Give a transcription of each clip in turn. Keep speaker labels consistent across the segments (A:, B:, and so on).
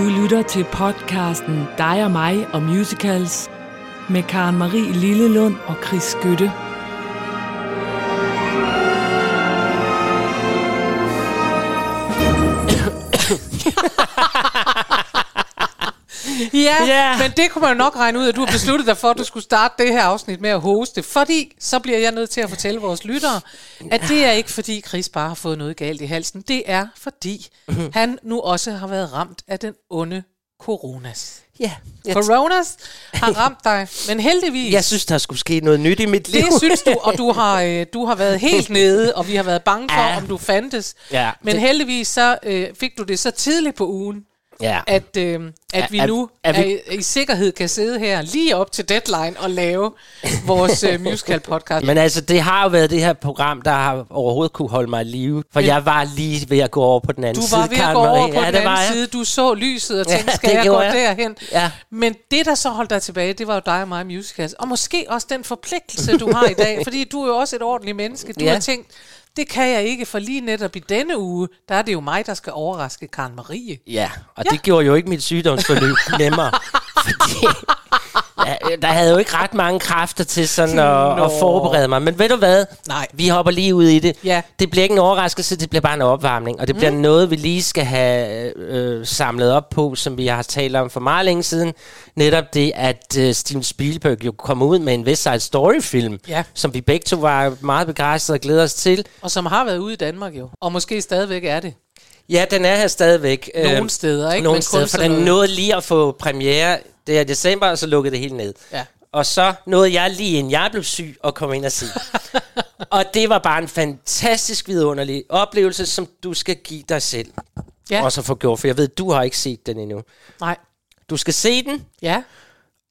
A: Du lytter til podcasten Dig og mig og musicals med Karen Marie Lillelund og Chris Skytte.
B: Ja,
C: Ja.
B: men det kunne man jo nok regne ud, at du har besluttet dig for, at du skulle starte det her afsnit med at hoste. Fordi så bliver jeg nødt til at fortælle vores lyttere, at det er ikke fordi Chris bare har fået noget galt i halsen. Det er fordi han nu også har været ramt af den onde coronas.
C: Ja, jeg,
B: Coronas har ramt dig, men heldigvis...
C: jeg synes, der skulle ske noget nyt i mit liv.
B: Det synes du, og du har, øh, du har været helt nede, og vi har været bange for,
C: Ja.
B: om du fandtes.
C: Ja,
B: Men
C: det-
B: heldigvis så øh, fik du det så tidligt på ugen,
C: ja.
B: at, øh, at
C: Er-
B: vi
C: er-
B: nu
C: er
B: er,
C: vi-
B: i, i sikkerhed kan sidde her lige op til deadline og lave vores øh, musical podcast.
C: Men altså, det har jo været det her program, der har overhovedet kunne holde mig i live. For jeg var lige ved at gå over på den anden
B: du
C: side.
B: var ved at gå over på
C: ja,
B: den anden
C: jeg.
B: side. Du så lyset og tænkte,
C: Ja,
B: skal jeg gå
C: jeg.
B: derhen?
C: Ja.
B: Men det, der så holdt dig tilbage, det var jo dig og mig musicals. Og måske også den forpligtelse, du har i dag. fordi du er jo også et ordentligt menneske. Du
C: Ja.
B: har tænkt, det kan jeg ikke, for lige netop i denne uge, der er det jo mig, der skal overraske Karen Marie.
C: Ja, og ja. det gjorde jo ikke mit sygdomsforløb nemmere. Fordi ja, der havde jo ikke ret mange kræfter til sådan at, at forberede mig. Men ved du hvad?
B: Nej.
C: Vi hopper lige ud i det.
B: Ja.
C: Det bliver ikke en overraskelse, det bliver bare en opvarmning. Og det bliver noget, vi lige skal have øh, samlet op på, som vi har talt om for meget længe siden. Netop det, at øh, Steven Spielberg jo kom ud med en West Side Story-film,
B: Ja.
C: som vi begge to var meget begejstrede og glæder os til.
B: Og som har været ude i Danmark jo. Og måske stadigvæk er det.
C: Ja, den er her stadigvæk.
B: Nogle steder, ikke?
C: Nogle
B: Men
C: steder, for den nåede lige at få premiere. Det er december, og så lukkede det helt ned.
B: Ja.
C: Og så nåede jeg lige inden jeg blev syg og kom ind og se. og det var bare en fantastisk vidunderlig oplevelse, som du skal give dig selv.
B: Ja.
C: Og så få gjort, for jeg ved, du har ikke set den endnu.
B: Nej.
C: Du skal se den,
B: Ja.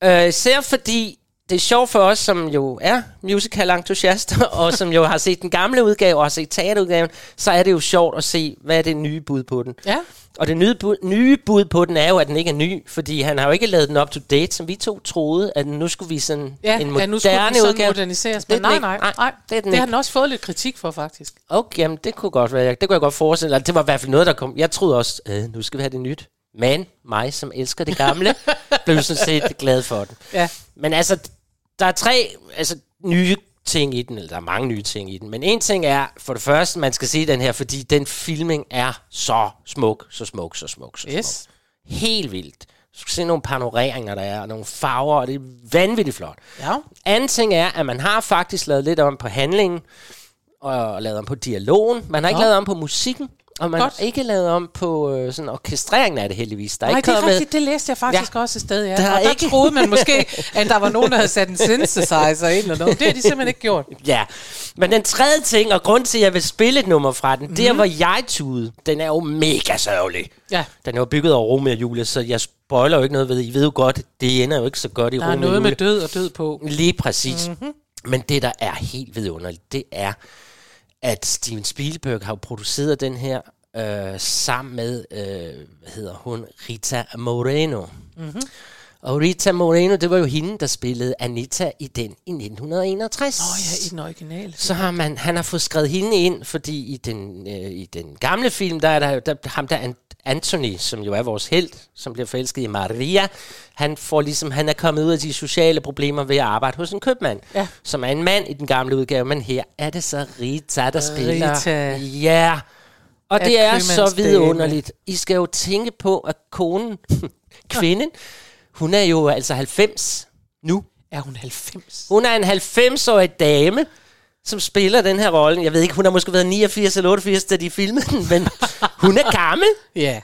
C: øh, især fordi det er sjovt for os, som jo er musical-entusiaster, og som jo har set den gamle udgave og har set teaterudgaven, så er det jo sjovt at se, hvad er det nye bud på den.
B: Ja.
C: Og det nye bud, nye bud på den er jo, at den ikke er ny, fordi han har jo ikke lavet den up to date, som vi to troede, at nu skulle vi sådan
B: Ja,
C: en
B: ja,
C: moderne
B: nu skulle den sådan
C: udgave.
B: moderniseres.
C: Er
B: Men nej, nej,
C: Nej,
B: nej.
C: det er den
B: det har den også fået lidt kritik for, faktisk.
C: Okay, jamen, det kunne godt være. Det kunne jeg godt forestille mig. Det var i hvert fald noget, der kom. Jeg troede også, øh, nu skal vi have det nyt. Men mig, som elsker det gamle, blev sådan set glad for den.
B: Ja.
C: Men altså, der er tre altså, nye ting i den, eller der er mange nye ting i den. Men en ting er, for det første, man skal se den her, fordi den filming er så smuk, så smuk, så smuk, så smuk.
B: Yes.
C: Helt vildt. Du skal se nogle panoreringer, der er, og nogle farver, og det er vanvittigt flot.
B: Ja.
C: Anden ting er, at man har faktisk lavet lidt om på handlingen, og lavet om på dialogen. Man har ikke
B: Nå.
C: lavet om på musikken, og man
B: Godt.
C: har ikke lavet om på øh, sådan orkestreringen af det heldigvis. Der er
B: Nej,
C: ikke
B: det er rigtigt. Det læste jeg faktisk ja. Også et sted, ja.
C: Der er
B: og der
C: ikke-
B: troede man måske, at der var nogen, der havde sat en synthesizer ind eller noget. Det har de simpelthen ikke gjort.
C: Ja, men den tredje ting, og grund til, at jeg vil spille et nummer fra den,
B: Mhm.
C: mm. der hvor jeg tude, den er jo mega sørgelig.
B: Ja.
C: Den er jo bygget over Romeo og Julie, så jeg spoiler jo ikke noget ved. I ved jo godt, det ender jo ikke så godt i
B: Der er
C: Romeo og
B: noget med død og død på.
C: Lige præcis.
B: Mhm.
C: Mm-hmm. Men det, der er helt vidunderligt, det er, at Steven Spielberg har produceret den her øh, sammen med, øh, hvad hedder hun, Rita Moreno.
B: Mhm.
C: Mm-hmm. Og Rita Moreno, det var jo hende, der spillede Anita i den i 1961.
B: Åh oh, ja, i den originale.
C: Så har man, han har fået skrevet hende ind, fordi i den, øh, i den gamle film, der er der, der ham der An- Anthony, som jo er vores held, som bliver forelsket i Maria, han får ligesom, han er kommet ud af de sociale problemer ved at arbejde hos en købmand,
B: Ja.
C: som er en mand i den gamle udgave, men her er det så Rita, der spiller.
B: Rita.
C: Ja, og
B: Af
C: det er så vidunderligt. I skal jo tænke på, at konen, kvinden, hun er jo altså 90 nu.
B: Er hun 90?
C: Hun er en 90-årig dame, som spiller den her rolle. Jeg ved ikke, hun har måske været 89 eller 88, da de filmede den, men hun er gammel.
B: Ja.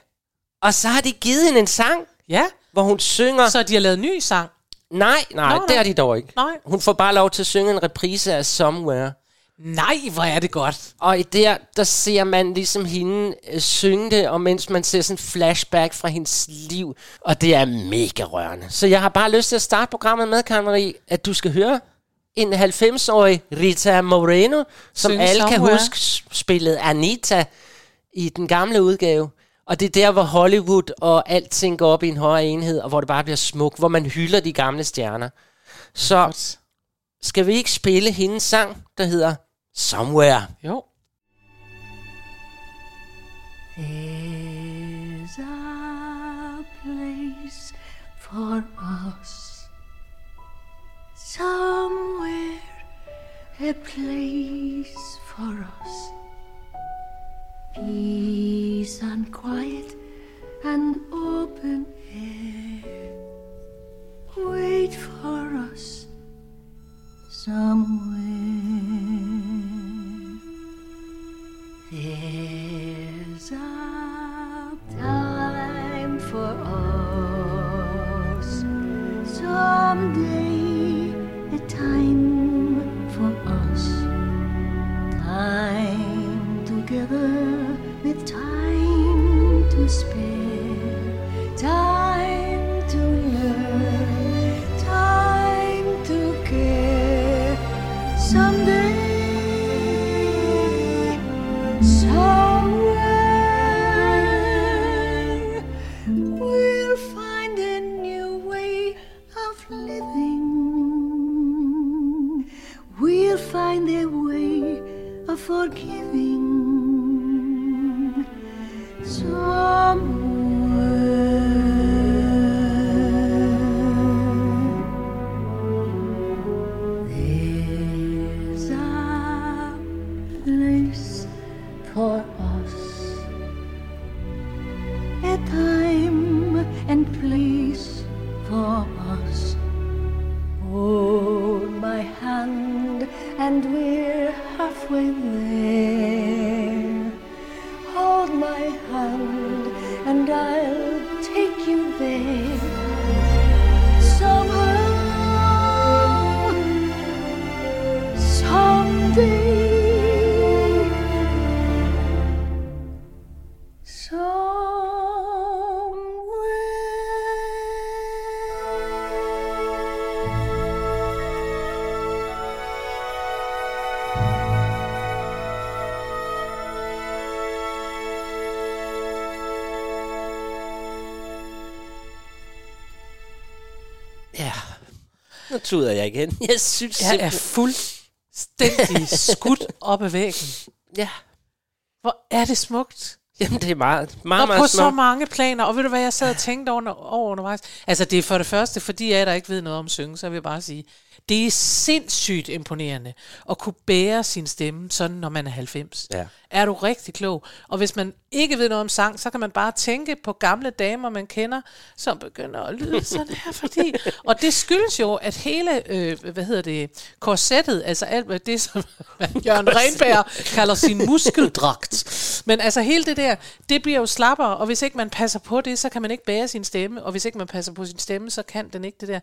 C: Og så har de givet hende en sang,
B: Ja,
C: hvor hun synger...
B: så de har lavet ny sang.
C: Nej, nej,
B: Nå,
C: det har de dog ikke.
B: Nej.
C: Hun får bare lov til at synge en reprise af Somewhere.
B: Nej, hvor er det godt.
C: Og i der, der ser man ligesom hende øh, synge det, og mens man ser sådan en flashback fra hendes liv. Og det er mega rørende. Så jeg har bare lyst til at starte programmet med, Karen Marie, at du skal høre en 90-årig Rita Moreno, som
B: Synge
C: alle kan huske spillede Anita i den gamle udgave. Og det er der, hvor Hollywood og alting går op i en højere enhed, og hvor det bare bliver smukt, hvor man hylder de gamle stjerner. Så skal vi ikke spille hendes sang, der hedder Somewhere?
B: Jo.
D: There's a place for us. Somewhere a place for us. Peace and quiet and open air. Wait for us somewhere. There's a time for us someday, a time for us. Time together with time to spare, time we'll find a new way of living. We'll find a way of forgiving.
C: Tuder jeg igen. Jeg synes
B: Jeg er
C: simpelthen...
B: fuldstændig skudt op ad væggen.
C: Ja.
B: Hvor er det smukt.
C: Jamen, det er meget, meget,
B: Og på
C: meget
B: så
C: smukt.
B: mange planer. Og ved du hvad, jeg sad og tænkte over, over undervejs? Altså, det er for det første, fordi jeg der ikke ved noget om synge, så vil jeg bare sige, det er sindssygt imponerende at kunne bære sin stemme, sådan når man er 90.
C: Ja.
B: Er du rigtig klog? Og hvis man ikke ved noget om sang, så kan man bare tænke på gamle damer, man kender, som begynder at lyde sådan her, fordi... Og det skyldes jo, at hele, øh, hvad hedder det, korsettet, altså alt hvad det, som Jørgen Renberg kalder sin muskeldragt. Men altså hele det der, det bliver jo slappere, og hvis ikke man passer på det, så kan man ikke bære sin stemme, og hvis ikke man passer på sin stemme, så kan den ikke det der.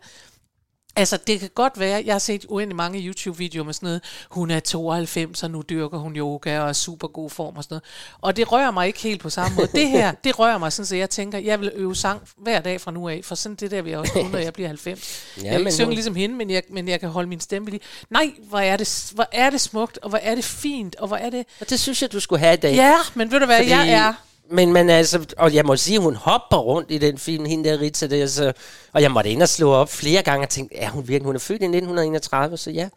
B: Altså, det kan godt være, jeg har set uendelig mange YouTube-videoer med sådan noget, hun er 92, og nu dyrker hun yoga og er super god form og sådan noget. Og det rører mig ikke helt på samme måde. Det her, det rører mig sådan, så jeg tænker, jeg vil øve sang hver dag fra nu af, for sådan det der vil jeg også kunne, når jeg bliver 90. Ja, jeg vil ikke synge
C: hun-
B: ligesom hende, men jeg, men jeg kan holde min stemme lige. Nej, hvor er, det, hvor er det smukt, og hvor er det fint, og hvor er det...
C: Og det synes jeg, du skulle have i dag.
B: Ja, men ved du hvad, jeg er...
C: Men, men altså, og jeg må sige, hun hopper rundt i den film, hende der Rita der, så, og jeg måtte ind og slå op flere gange og tænkte, er hun virkelig, hun er født i 1931, så ja,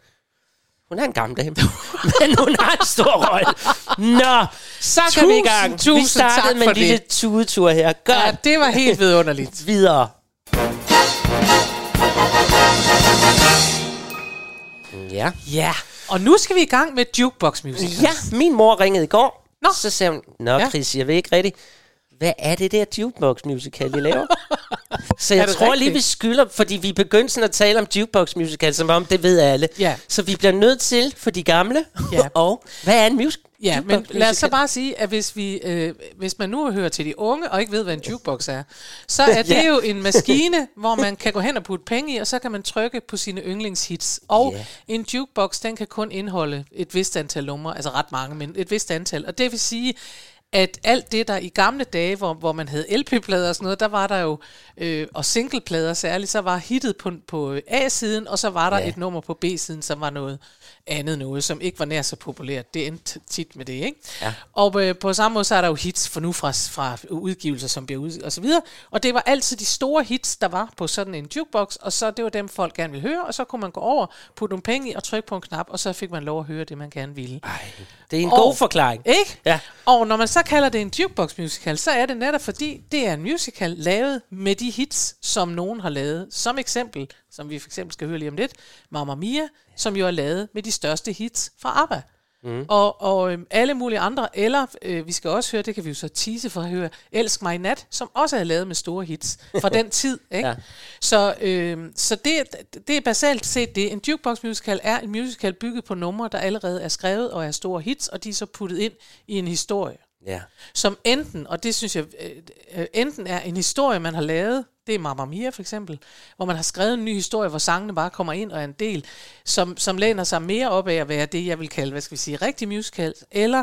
C: hun er en gammel dame, men hun har en stor rolle. Nå, så kan vi i gang.
B: Tusind, tusind
C: vi startede med en lille
B: det.
C: tudetur her. Godt,
B: Ja, det var helt vidunderligt.
C: videre. Ja.
B: Ja, og nu skal vi i gang med Jukebox Music.
C: Ja, min mor ringede i går.
B: Nå.
C: Så sagde hun, Nå
B: Ja.
C: Chris, jeg ved ikke rigtigt, hvad er det der jukebox musical, I laver? så
B: Er
C: jeg tror
B: rigtigt?
C: lige, vi skylder, fordi vi begyndte sådan at tale om jukebox musical, som om det ved alle.
B: Ja.
C: Så vi bliver nødt til, for de gamle,
B: Ja.
C: og hvad er en music?
B: Ja, men
C: jukebox
B: lad os så
C: musical?
B: bare sige, at hvis, vi, øh, hvis man nu hører til de unge, og ikke ved, hvad en jukebox er, så er det
C: Ja.
B: jo en maskine, hvor man kan gå hen og putte penge i, og så kan man trykke på sine yndlingshits. Og
C: Ja.
B: en jukebox, den kan kun indeholde et vist antal numre, altså ret mange, men et vist antal. Og det vil sige, at alt det der i gamle dage, hvor, hvor man havde LP-plader og sådan noget, der var der jo, øh, og singleplader særligt, så var hittet på, på A-siden, og så var der
C: Ja.
B: et nummer på B-siden, som var noget andet noget, som ikke var nær så populært. Det endte tit med det, ikke? Ja. Og øh, på samme måde, så er der jo hits for nu fra, fra udgivelser, som bliver ud og så videre. Og det var altid de store hits, der var på sådan en jukebox, og så det var dem, folk gerne ville høre, og så kunne man gå over, putte nogle penge i og trykke på en knap, og så fik man lov at høre det, man gerne ville.
C: Ej, det er en
B: Og-
C: god forklaring.
B: Ikke?
C: Ja.
B: Og når man så kalder det en jukebox musical, så er det netop fordi, det er en musical lavet med de hits, som nogen har lavet. Som eksempel, som vi for eksempel skal høre lige om lidt, Mamma Mia, som jo er lavet med de største hits fra ABBA. Mm. Og, og øhm, alle mulige andre, eller øh, vi skal også høre, det kan vi jo så tease for at høre, Elsk mig i nat, som også er lavet med store hits fra den tid. Ikke?
C: Ja.
B: Så, øh, så det, det er basalt set det. En jukebox musical er en musical bygget på numre, der allerede er skrevet og er store hits, og de er så puttet ind i en historie
C: Ja.
B: som enten, og det synes jeg, øh, øh, enten er en historie, man har lavet, det er Mamma Mia for eksempel, hvor man har skrevet en ny historie, hvor sangene bare kommer ind og er en del, som, som læner sig mere op af at være det, jeg vil kalde, hvad skal vi sige, rigtig musical, eller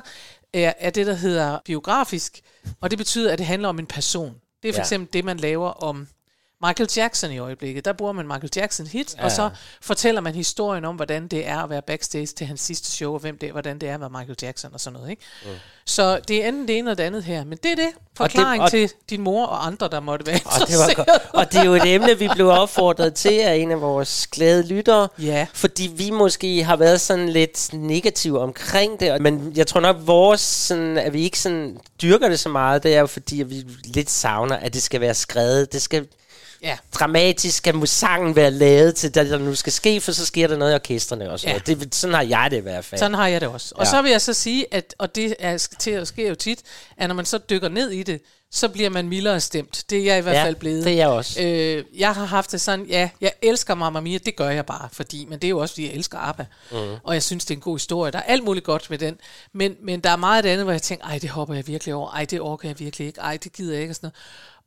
B: er, er det, der hedder biografisk, og det betyder, at det handler om en person. Det er for
C: Ja.
B: eksempel det, man laver om Michael Jackson i øjeblikket. Der bruger man Michael Jackson hit, ja. og så fortæller man historien om, hvordan det er at være backstage til hans sidste show, og hvem det, hvordan det er at være Michael Jackson og sådan noget. Ikke? Mm. Så det er enten det ene eller det andet her. Men det er det. Forklaring
C: og-
B: til din mor og andre, der måtte være
C: Og det, var godt. og det er jo et emne, vi blev opfordret til af en af vores glade lyttere.
B: Ja.
C: Fordi vi måske har været sådan lidt negative omkring det. Men jeg tror nok, vores, sådan, at vi ikke sådan dyrker det så meget, det er jo fordi, at vi lidt savner, at det skal være skrevet. Det skal
B: Ja.
C: dramatisk skal sangen være lavet til det, der nu skal ske, for så sker der noget i orkestrene og sådan
B: Ja.
C: Det, sådan har jeg det i hvert fald.
B: Sådan har jeg det også. Og
C: Ja.
B: så vil jeg så sige, at, og det er til at ske jo tit, at når man så dykker ned i det, så bliver man mildere stemt. Det er jeg i hvert
C: Ja,
B: fald blevet.
C: det er jeg også.
B: Øh, jeg har haft det sådan, ja, jeg elsker Mamma Mia, det gør jeg bare, fordi, men det er jo også, fordi jeg elsker ABBA. Mm. Og jeg synes, det er en god historie. Der er alt muligt godt med den. Men, men der er meget af det andet, hvor jeg tænker, ej, det hopper jeg virkelig over. Ej, det orker jeg virkelig ikke. Ej, det gider jeg ikke. Og, sådan noget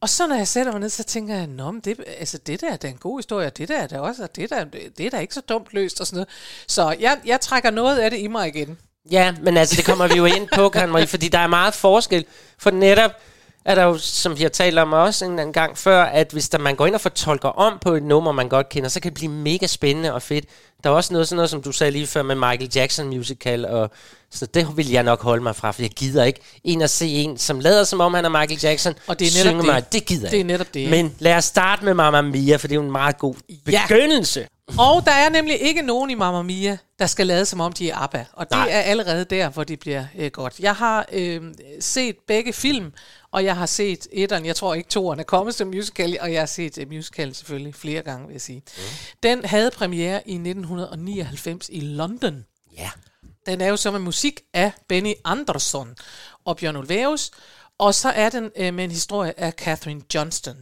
B: og så når jeg sætter mig ned, så tænker jeg, Nå, men det, altså, det der er en god historie, og det der er også, og det der, det er da ikke så dumt løst og sådan noget. Så jeg, jeg trækker noget af det i mig igen.
C: Ja, men altså, det kommer vi jo ind på, kan Marie, fordi der er meget forskel. For netop er der jo, som vi har talt om også en anden gang før, at hvis der, man går ind og fortolker om på et nummer, man godt kender, så kan det blive mega spændende og fedt. Der er også noget sådan noget, som du sagde lige før med Michael Jackson musical, og så det vil jeg nok holde mig fra, for jeg gider ikke ind og se en, som lader som om han er Michael Jackson,
B: Og det er netop
C: synge
B: det.
C: mig. Det gider jeg
B: Det er netop det.
C: Men lad os starte med Mamma Mia, for det er jo en meget god
B: Ja. Og der er nemlig ikke nogen i Mamma Mia, der skal lade som om de er ABBA. Og det
C: Nej.
B: er allerede der, hvor det bliver øh, godt. Jeg har øh, set begge film, og jeg har set etteren, jeg tror ikke toeren er kommet som musical, og jeg har set uh, musical selvfølgelig flere gange, vil jeg sige. Mm. Den havde premiere i 1999 i London.
C: Ja.
B: Den er jo så med musik af Benny Andersson og Bjørn Ulvaeus, og så er den øh, med en historie af Catherine Johnston.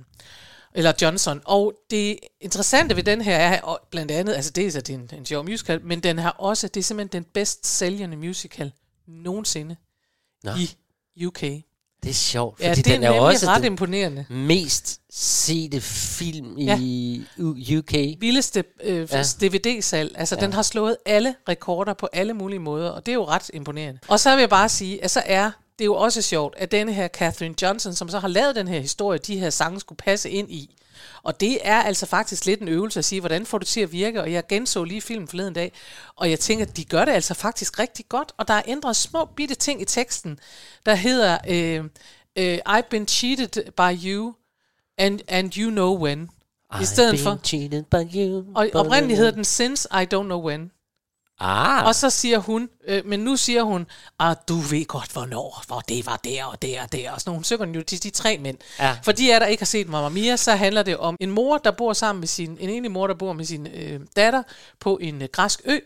B: Eller Johnson. Og det interessante ved den her er og blandt andet, altså det er, det en, en sjov musical, men den har også, det er simpelthen den bedst sælgende musical nogensinde
C: Nå.
B: i UK.
C: Det er sjovt, fordi
B: Ja, det
C: den
B: er
C: er også
B: ret
C: den
B: imponerende.
C: mest sete film
B: Ja.
C: i U- UK.
B: Vildeste øh,
C: Ja.
B: ja. DVD-salg. Altså, ja. den har slået alle rekorder på alle mulige måder, og det er jo ret imponerende. Og så vil jeg bare sige, at så er det er jo også sjovt, at denne her Catherine Johnson, som så har lavet den her historie, de her sange skulle passe ind i. Og det er altså faktisk lidt en øvelse at sige, hvordan får du til at virke? Og jeg genså lige filmen forleden dag, og jeg tænker, at de gør det altså faktisk rigtig godt. Og der er ændret små bitte ting i teksten, der hedder, øh, øh, I've been cheated by you, and, and you know when. I stedet for,
C: cheated by you.
B: og oprindeligt hedder den Since I Don't Know When.
C: Ah,
B: Og så siger hun, øh, men nu siger hun, at du ved godt, hvornår, hvor det var der og der og der. Og sådan, hun synger den jo til de tre mænd.
C: Ja.
B: For de jer, der ikke har set Mamma Mia, så handler det om en mor, der bor sammen med sin, en enlig mor, der bor med sin øh, datter på en øh, græsk ø.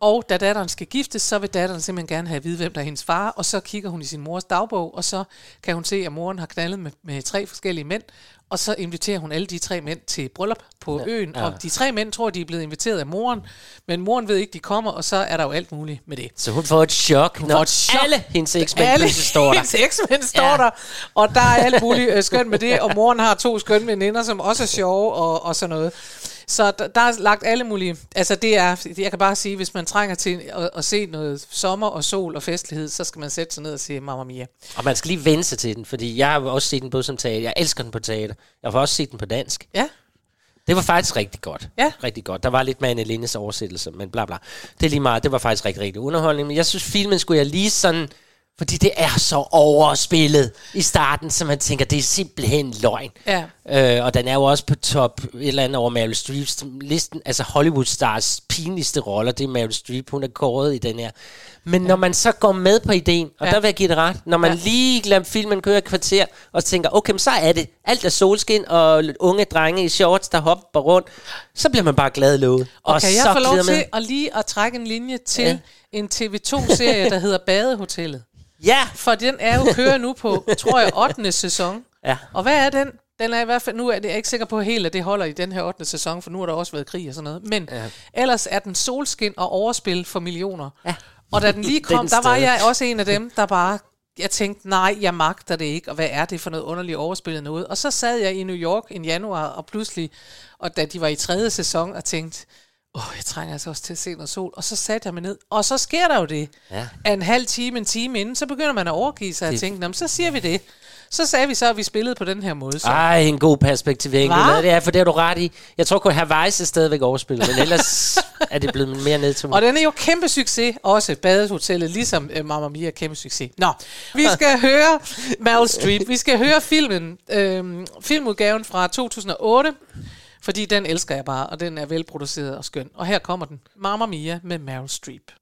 B: Og da datteren skal giftes, så vil datteren simpelthen gerne have at vide, hvem der er hendes far. Og så kigger hun i sin mors dagbog, og så kan hun se, at moren har knaldet med, med tre forskellige mænd. Og så inviterer hun alle de tre mænd til bryllup på ja, øen.
C: ja.
B: Og de tre mænd tror, de er blevet inviteret af moren. Men moren ved ikke, de kommer, og så er der jo alt muligt med det.
C: så hun får et chok, når
B: får et chok.
C: alle hendes eksmænd
B: Alle
C: står der.
B: hendes eksmænd står
C: ja.
B: der, og der er alt muligt øh, skønt med det, og moren har to skønne veninder, som også er sjove og, og sådan noget. Så der, der er lagt alle mulige... Altså det er... Jeg kan bare sige, hvis man trænger til at, at se noget sommer og sol og festlighed, så skal man sætte sig ned og se Mamma Mia.
C: Og man skal lige vende sig til den, fordi jeg har også set den både som teater. Jeg elsker den på teater. Jeg har også set den på dansk.
B: Ja,
C: Det var faktisk rigtig godt.
B: Ja.
C: Rigtig godt. Der var lidt med Anne Lindes oversættelse, men bla bla. Det er lige meget. Det var faktisk rigtig, rigtig underholdning. Men jeg synes, filmen skulle jeg lige sådan... Fordi det er så overspillet i starten, så man tænker, det er simpelthen løgn.
B: Ja.
C: Øh, og den er jo også på top et eller andet over Meryl Streeps listen. Altså Hollywood stars pinligste roller, det er Meryl Streep, hun er kåret i den her. Men ja. når man så går med på ideen, og
B: Ja.
C: der vil jeg give det ret, når man
B: Ja.
C: lige lader filmen køre et kvarter, og tænker, okay, men så er det. Alt er solskin og unge drenge i shorts, der hopper rundt. Så bliver man bare glad i låget.
B: Og kan jeg få lov til at lige at trække en linje til
C: Ja.
B: en TV2-serie, der hedder Badehotellet?
C: Ja!
B: For den er jo kører nu på, tror jeg, 8. sæson.
C: Ja.
B: Og hvad er den? Den er i hvert fald, nu er det jeg er ikke sikker på helt, at det holder i den her 8. sæson, for nu har der også været krig og sådan noget. Men ja. ellers er den solskin og overspil for millioner.
C: Ja.
B: Og da den lige kom,
C: den
B: der var jeg også en af dem, der bare, jeg tænkte, nej, jeg magter det ikke, og hvad er det for noget underligt overspillet noget? Og så sad jeg i New York i januar, og pludselig, og da de var i tredje sæson, og tænkte, åh, jeg trænger altså også til at se noget sol. Og så satte jeg mig ned, og så sker der jo det.
C: Ja.
B: At en halv time, en time inden, så begynder man at overgive sig og
C: Det-
B: tænke, "Nå, men så siger vi det. Så sagde vi så, at vi spillede på den her måde. Så.
C: Ej, en god perspektivering.
B: Hva?
C: Det er, for det har du ret i. Jeg tror kun, Hawaii er stadigvæk overspillet, men ellers er det blevet mere ned til
B: Og den er jo kæmpe succes, også Badehotellet, ligesom uh, Mamma Mia er kæmpe succes. Nå, vi skal høre Meryl Streep. Vi skal høre filmen, øhm, filmudgaven fra 2008, fordi den elsker jeg bare, og den er velproduceret og skøn. Og her kommer den. Mamma Mia med Meryl Streep.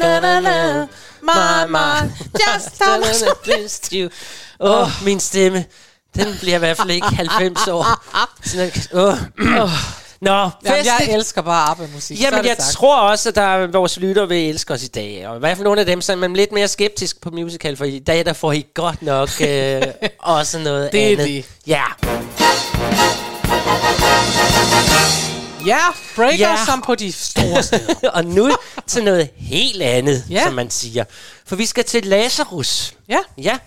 E: Na, na, na.
B: Mama, just
C: missed you. Åh, oh, min stemme. Den bliver i hvert fald ikke 90 år. Sådan, oh. Nå,
B: Jamen, jeg elsker bare ABBA-musik. er
C: Jamen, jeg
B: sagt.
C: tror også, at der er vores lytter vil elske os i dag. Og i hvert fald nogle af dem, som er lidt mere skeptisk på musical, for i dag, der får I godt nok øh, også noget
B: Det er
C: andet.
B: det.
C: Ja.
B: Ja, breaker
C: Ja.
B: som på de store steder.
C: og nu til noget helt andet,
B: Ja.
C: som man siger. For vi skal til Lazarus.
B: Ja.
C: Ja.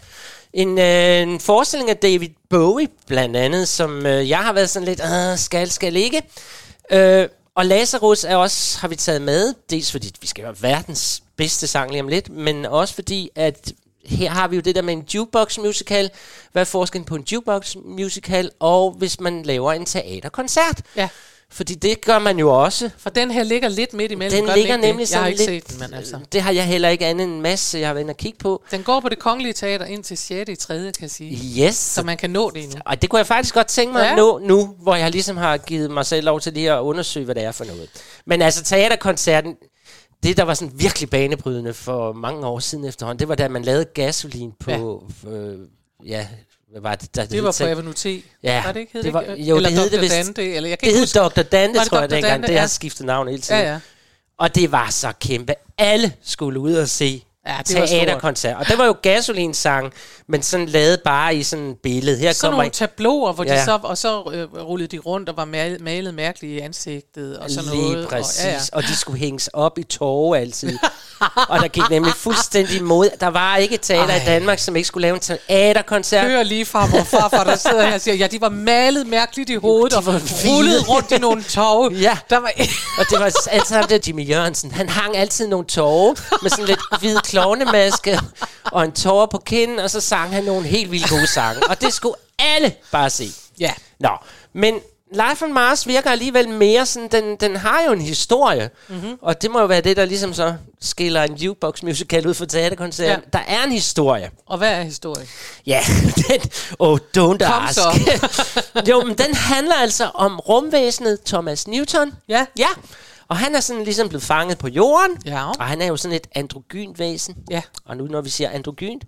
C: En, øh, en forestilling af David Bowie, blandt andet, som øh, jeg har været sådan lidt, øh, skal, skal ikke. Øh, og Lazarus er også, har vi taget med, dels fordi vi skal høre verdens bedste sang lige om lidt, men også fordi, at her har vi jo det der med en jukebox musical. Hvad er forskellen på en jukebox musical, og hvis man laver en teaterkoncert?
B: Ja.
C: Fordi det gør man jo også.
B: For den her ligger lidt midt imellem.
C: Den
B: gør
C: ligger
B: ikke det?
C: nemlig
B: Jeg har
C: sådan
B: ikke
C: lidt...
B: set den, men altså.
C: Det har jeg heller ikke andet en masse, jeg har været inde og kigge på.
B: Den går på det kongelige teater indtil 6. i 3. kan jeg sige.
C: Yes.
B: Så man kan nå det endnu.
C: Og det kunne jeg faktisk godt tænke mig. Ja. at nå nu, hvor jeg ligesom har givet mig selv lov til lige at undersøge, hvad det er for noget. Men altså, teaterkoncerten, det, der var sådan virkelig banebrydende for mange år siden efterhånden, det var da man lavede gasolin på... Ja, øh, ja hvad var det? Der,
B: Det var på
C: hed-
B: Avenue T.
C: Ja,
B: var det ikke? Hed
C: det
B: det,
C: var-
B: ikke?
C: jo,
B: eller
C: det hed det
B: Dr.
C: vist.
B: Dante, eller jeg kan
C: Det hed. Dr. Dante,
B: Var det
C: tror jeg
B: Dr.
C: dengang.
B: Dante?
C: Det har skiftet navn hele tiden.
B: Ja, ja.
C: Og det var så kæmpe. Alle skulle ud og se
B: Ja, det
C: teaterkoncert. Og det var jo gasolinsang, men sådan lavet bare i sådan et billede. Her
B: Sådan
C: kommer
B: nogle tabloer, hvor
C: Ja.
B: de så, og så øh, rullede de rundt og var malet, malet mærkeligt i ansigtet og sådan
C: Lige
B: noget.
C: præcis.
B: Og, ja, ja.
C: Og de skulle hænges op i tåge altid. og der gik nemlig fuldstændig mod. Der var ikke teater
B: Ej.
C: i Danmark, som ikke skulle lave en teaterkoncert.
B: Hører lige fra hvor farfar, der sidder her og siger, ja, de var malet mærkeligt i hovedet og rullede rundt i nogle tog.
C: Ja.
B: Der var,
C: Og det var altid ham der Jimmy Jørgensen. Han hang altid nogle tårer med sådan lidt hvid klovnemaske og en tårer på kinden, og så sang han nogle helt vildt gode sange. Og det skulle alle bare se.
B: ja,
C: Nå, men Life on Mars virker alligevel mere sådan, den, den har jo en historie, mm-hmm. og det må jo være det, der ligesom så skiller en jukebox musical ud for teaterkoncerten.
B: Ja.
C: Der er en historie.
B: og hvad er historien?
C: Ja, den, oh, don't
B: Kom
C: ask.
B: så.
C: jo, men den handler altså om rumvæsenet Thomas Newton.
B: Ja.
C: Ja, og han er sådan ligesom blevet fanget på jorden,
B: Ja.
C: og han er jo sådan et androgynt væsen.
B: Ja.
C: Og nu når vi siger androgynt,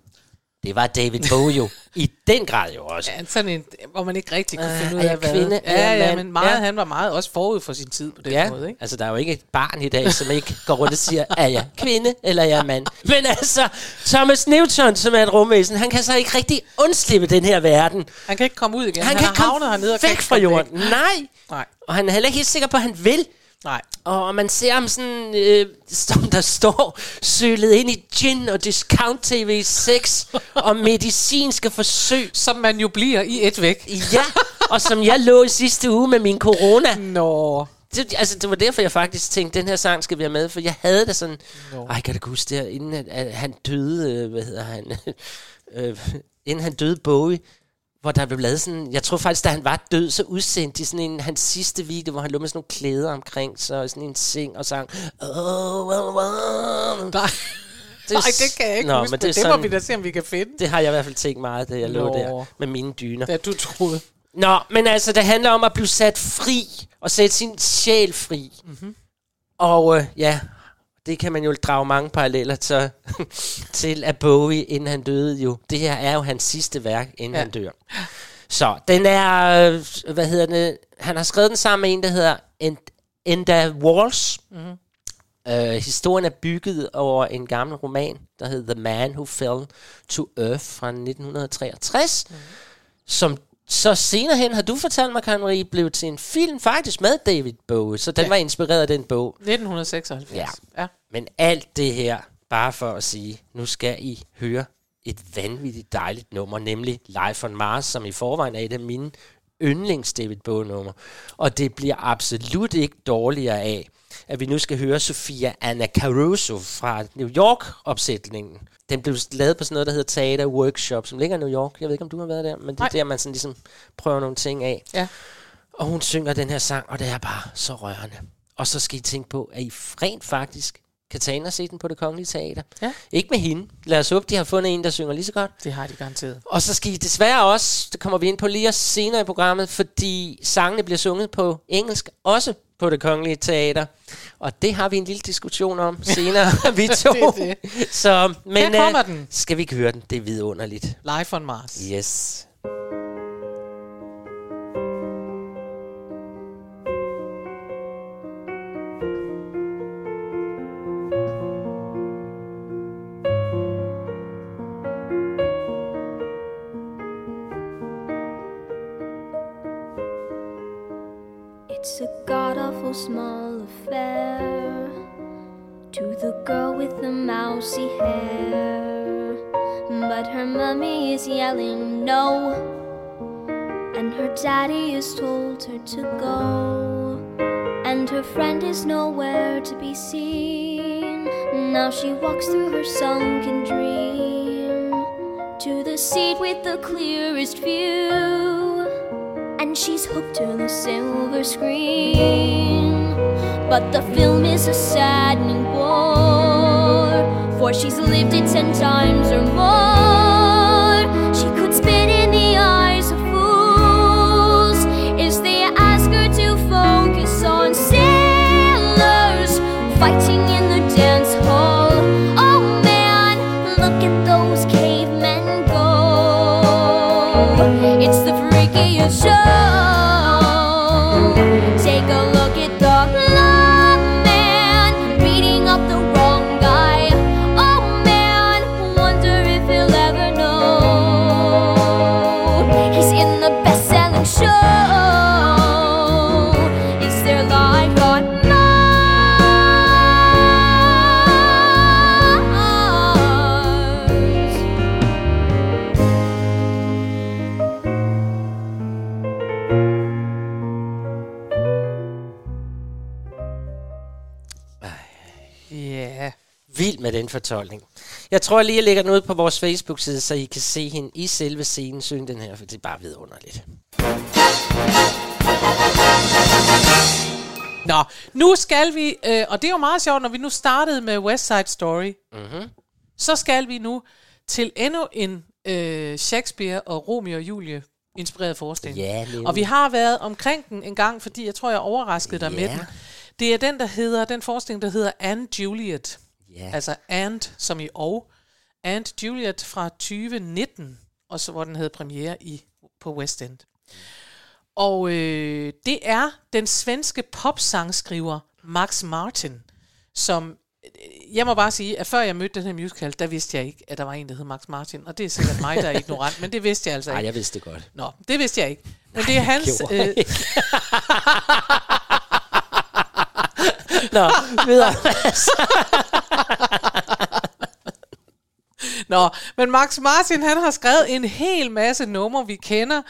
C: det var David Bowie jo i den grad jo også.
B: Ja, sådan en, hvor man ikke rigtig kunne
C: Øh,
B: finde ud af, hvad.
C: kvinde?
B: Ja, ja,
C: mand?
B: men meget,
C: Ja.
B: han var meget også forud for sin tid på den
C: Ja,
B: måde, ikke?
C: altså der er jo ikke et barn i dag, som ikke går rundt og siger, er jeg kvinde eller er jeg mand? Men altså, Thomas Newton, som er et rumvæsen, han kan så ikke rigtig undslippe den her verden.
B: Han kan ikke komme ud igen.
C: Han,
B: Han,
C: kan ikke komme
B: hernede og
C: væk fra jorden.
B: væk.
C: Nej.
B: Nej,
C: Og han er heller ikke helt sikker på, at han vil.
B: Nej.
C: Og man ser ham sådan, øh, som der står sølet ind i gin og discount tv 6 og medicinske forsøg.
B: Som man jo bliver i et væk.
C: Ja, og som jeg lå i sidste uge med min corona.
B: Nå.
C: Det, altså, det var derfor, jeg faktisk tænkte, den her sang skal vi have med, for jeg havde det sådan,
B: Nå.
C: ej, kan du huske det her, inden at, at han døde, øh, hvad hedder han, øh, inden han døde Bowie, hvor der blev lavet sådan, jeg tror faktisk, da han var død, så udsendte de sådan en, hans sidste video, hvor han lå med sådan nogle klæder omkring sig, og sådan en seng og sang, oh, well, well.
B: Nej.
C: Det
B: Nej, det kan jeg ikke
C: Nå,
B: huske,
C: men det
B: det, må
C: sådan-
B: vi da se, om vi kan finde.
C: Det har jeg i hvert fald tænkt meget, da jeg lå
B: Nå.
C: der med mine dyner.
B: Da du troede.
C: Nå, men altså, det handler om at blive sat fri, og sætte sin sjæl fri. Mm-hmm. Og øh, ja, det kan man jo drage mange paralleller til, til at Bowie, inden han døde jo. Det her er jo hans sidste værk, inden ja. Han dør. Så den er, øh, hvad hedder det, han har skrevet den sammen med en, der hedder End- Enda Walls. Mm-hmm. Øh, historien er bygget over en gammel roman, der hedder The Man Who Fell to Earth fra 1963, mm. som så senere hen, har du fortalt mig, Marie, blev til en film faktisk med David Bowie, så den ja.
B: Ja.
C: var inspireret af den bog.
B: 1976.
C: Ja.
B: ja.
C: Men alt det her, bare for at sige, nu skal I høre et vanvittigt dejligt nummer, nemlig Life on Mars, som i forvejen er et af mine yndlings David Bowie-nummer. Og det bliver absolut ikke dårligere af, at vi nu skal høre Sofia Anna Caruso fra New York-opsætningen. Den blev lavet på sådan noget, der hedder Teater Workshop, som ligger i New York. Jeg ved ikke, om du har været der, men det er der, man sådan ligesom prøver nogle ting af.
B: Ja.
C: Og hun synger den her sang, og det er bare så rørende. Og så skal I tænke på, at I rent faktisk kan tage ind og se den på det kongelige teater.
B: Ja.
C: Ikke med hende. Lad os håbe, de har fundet en, der synger lige så godt.
B: Det har de garanteret.
C: Og så skal I desværre også, det kommer vi ind på lige senere i programmet, fordi sangene bliver sunget på engelsk, også på det kongelige teater. Og det har vi en lille diskussion om senere, vi to.
B: Det er
C: Så, men
B: Her kommer
C: øh,
B: den.
C: skal vi ikke høre den? Det er vidunderligt.
B: Life on Mars.
C: Yes.
F: It's a god awful small affair to the girl with the mousy hair. But her mummy is yelling no, and her daddy has told her to go. And her friend is nowhere to be seen. Now she walks through her sunken dream to the seat with the clearest view and she's hooked to the silver screen. But the film is a saddening bore, for she's lived it ten times or
C: fortolkning. Jeg tror lige, jeg lægger den ud på vores Facebook-side, så I kan se hende i selve scenen synge den her, for det er bare vidunderligt.
B: Nå, nu skal vi, øh, og det er jo meget sjovt, når vi nu startede med West Side Story,
C: Mm-hmm.
B: så skal vi nu til endnu en øh, Shakespeare og Romeo og Julie inspireret forestilling.
C: Ja,
B: og vi har været omkring den en gang, fordi jeg tror, jeg overraskede dig med
C: Ja.
B: den. Det er den, der hedder, den forestilling, der hedder Anne Juliet.
C: Ja.
B: Altså And, som i og. And Juliet fra 2019, og så hvor den havde premiere i, på West End. Og øh, det er den svenske popsangskriver Max Martin, som øh, jeg må bare sige, at før jeg mødte den her musical, der vidste jeg ikke, at der var en, der hed Max Martin. Og det er sikkert mig, der er ignorant, men det vidste jeg altså
C: Nej,
B: ikke.
C: jeg vidste det godt.
B: Nå, det vidste jeg ikke. Men det er hans... Øh,
C: Nå, videre.
B: Nå, men Max Martin, han har skrevet en hel masse numre, vi kender,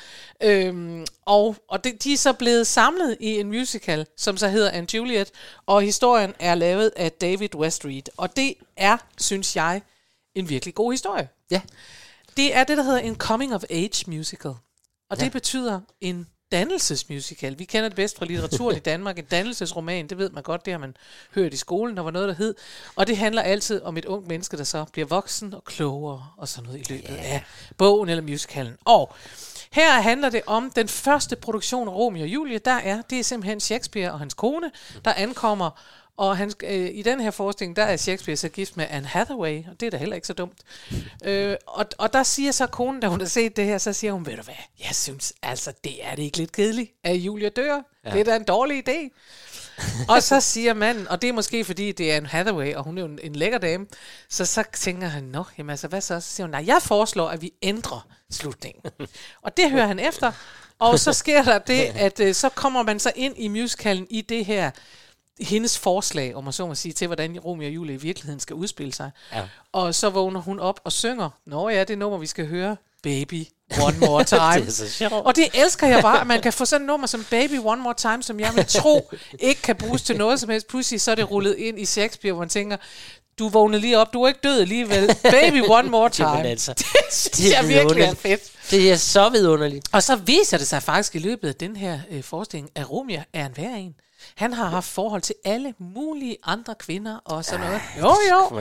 B: øhm, og, og det, de er så blevet samlet i en musical, som så hedder Anne Juliet, og historien er lavet af David Westreed, og det er, synes jeg, en virkelig god historie.
C: ja.
B: Det er det, der hedder en coming-of-age musical, og det betyder en dannelsesmusical. Vi kender det bedst fra litteraturen i Danmark. En dannelsesroman, det ved man godt, det har man hørt i skolen, der var noget, der hed. Og det handler altid om et ung menneske, der så bliver voksen og klogere og sådan noget i løbet yeah. af bogen eller musicalen. Og her handler det om den første produktion af Romeo og Julie. Der er, det er simpelthen Shakespeare og hans kone, der ankommer og han, øh, i den her forestilling, der er Shakespeare så gift med Anne Hathaway, og det er da heller ikke så dumt. Øh, og, og der siger så konen, da hun har set det her, så siger hun, ved du hvad, jeg synes altså, det er det ikke lidt kedeligt, at Julia dør. Ja. Det er da en dårlig idé. og så siger manden, og det er måske fordi, det er Anne Hathaway, og hun er jo en, en lækker dame, så så tænker han, nå, jamen altså, hvad så? Så siger hun, nej, jeg foreslår, at vi ændrer slutningen. og det hører han efter, og så sker der det, at øh, så kommer man så ind i musicalen i det her, hendes forslag, om man så må sige, til hvordan Romeo og Julie i virkeligheden skal udspille sig.
C: Ja.
B: Og så vågner hun op og synger, Nå ja, det nummer, vi skal høre, Baby One More Time.
C: Det er så sjovt.
B: Og det elsker jeg bare, at man kan få sådan et nummer som Baby One More Time, som jeg vil tro ikke kan bruges til noget som helst. Pludselig så er det rullet ind i Shakespeare, hvor man tænker, du vågnede lige op, du er ikke død alligevel. Baby One More Time.
C: Jamen altså,
B: det synes
C: er
B: jeg virkelig er fedt.
C: Det er så vidunderligt.
B: Og så viser det sig faktisk i løbet af den her øh, forestilling, at Romeo er en værre en. Han har haft forhold til alle mulige andre kvinder og sådan noget. Jo, jo.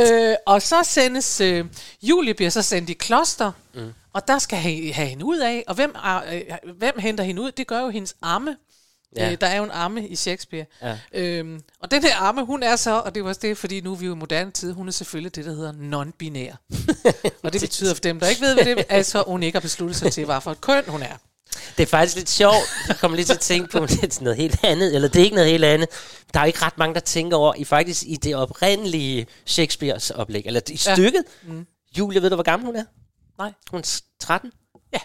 B: Øh, og så sendes... Øh, Julie bliver så sendt i kloster, mm. og der skal have, have hende ud af. Og hvem, er, øh, hvem henter hende ud? Det gør jo hendes amme.
C: Ja.
B: Øh, der er jo en amme i Shakespeare.
C: Ja.
B: Øhm, og den her amme, hun er så, og det var også det, fordi nu er vi jo i moderne tid, hun er selvfølgelig det, der hedder non-binær. og det betyder for dem, der ikke ved, hvad det er, altså hun ikke har besluttet sig til, hvad for et køn hun er.
C: Det er faktisk lidt sjovt. Jeg kommer lige til at tænke på, det er noget helt andet, eller det er ikke noget helt andet. Der er ikke ret mange, der tænker over, i faktisk i det oprindelige Shakespeares oplæg, eller i
B: Ja.
C: stykket. Mm. Julie, ved du, hvor gammel hun er?
B: Nej.
C: Hun er s- 13?
B: Ja.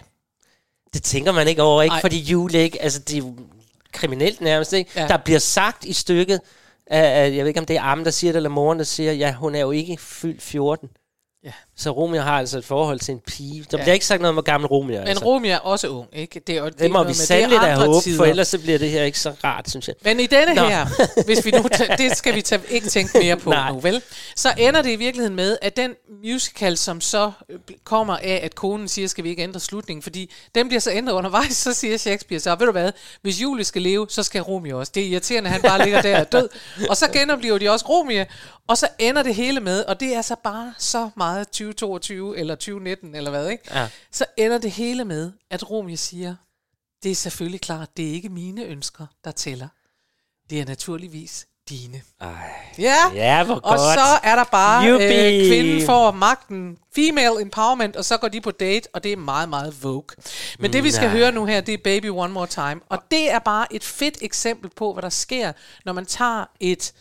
C: Det tænker man ikke over, ikke?
B: Nej.
C: Fordi Julie ikke, altså det er jo kriminelt nærmest, ikke?
B: Ja.
C: Der bliver sagt i stykket, af, af, jeg ved ikke, om det er Armen, der siger det, eller moren, der siger, ja, hun er jo ikke fyldt 14.
B: Ja.
C: Så Romeo har altså et forhold til en pige. Der
B: Ja.
C: bliver ikke sagt noget om, hvor gammel Romeo er.
B: Men
C: altså.
B: Romeo er også ung, ikke? Det, jo- det,
C: Det må vi sandelig da håbe,
B: tider.
C: for ellers så bliver det her ikke så rart, synes jeg.
B: Men i denne
C: Nå.
B: her, hvis vi nu, det skal vi tage, ikke tænke mere på
C: Nej.
B: nu, vel? Så ender det i virkeligheden med, at den musical, som så øh, kommer af, at konen siger, skal vi ikke ændre slutningen, fordi den bliver så ændret undervejs, så siger Shakespeare så, ved du hvad, hvis Julie skal leve, så skal Romeo også. Det er irriterende, at han bare ligger der og død. Og så genoplever de også Romeo, og så ender det hele med, og det er så bare så meget 2022 eller 2019 eller hvad, ikke?
C: Ja.
B: Så ender det hele med, at Romeo siger, det er selvfølgelig klart, det er ikke mine ønsker, der tæller. Det er naturligvis dine.
C: Ej.
B: Ja,
C: Ja, hvor
B: og
C: godt.
B: så er der bare,
C: Juppie.
B: øh, kvinden får magten, female empowerment, og så går de på date, og det er meget, meget vogue. Men det vi skal
C: Nej.
B: høre nu her, det er Baby One More Time, og det er bare et fedt eksempel på, hvad der sker, når man tager et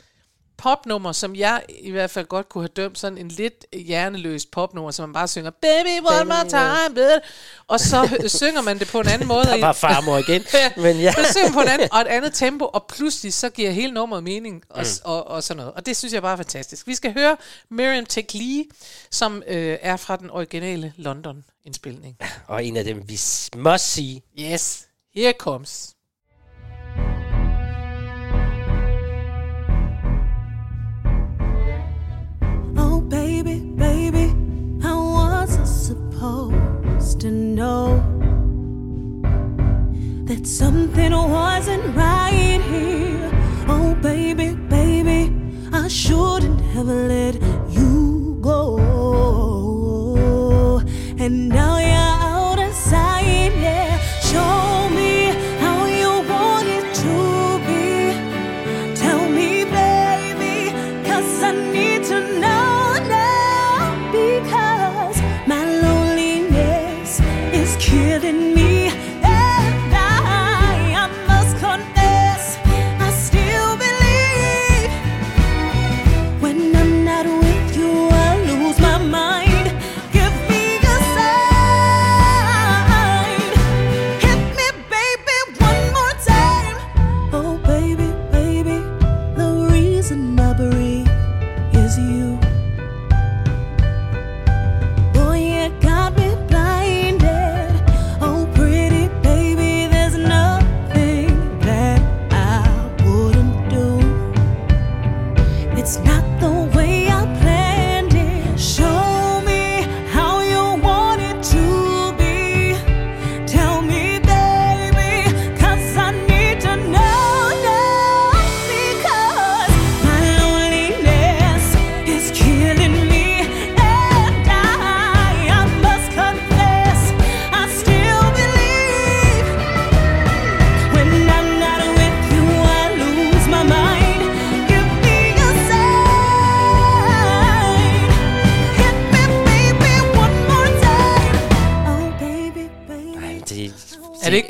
B: popnummer, som jeg i hvert fald godt kunne have dømt, sådan en lidt hjerneløst popnummer, som man bare synger, Baby One More Time, baby. og så synger man det på en anden måde.
C: Der var farmor igen. Men ja.
B: Så synger man på en anden, og et andet tempo, og pludselig så giver hele nummeret mening, og, mm. og, og sådan noget. Og det synes jeg bare er fantastisk. Vi skal høre Miriam Tekli, som øh, er fra den originale London-indspilning.
C: Og en af dem, vi must sige.
B: Yes, here comes.
F: to know that
B: something was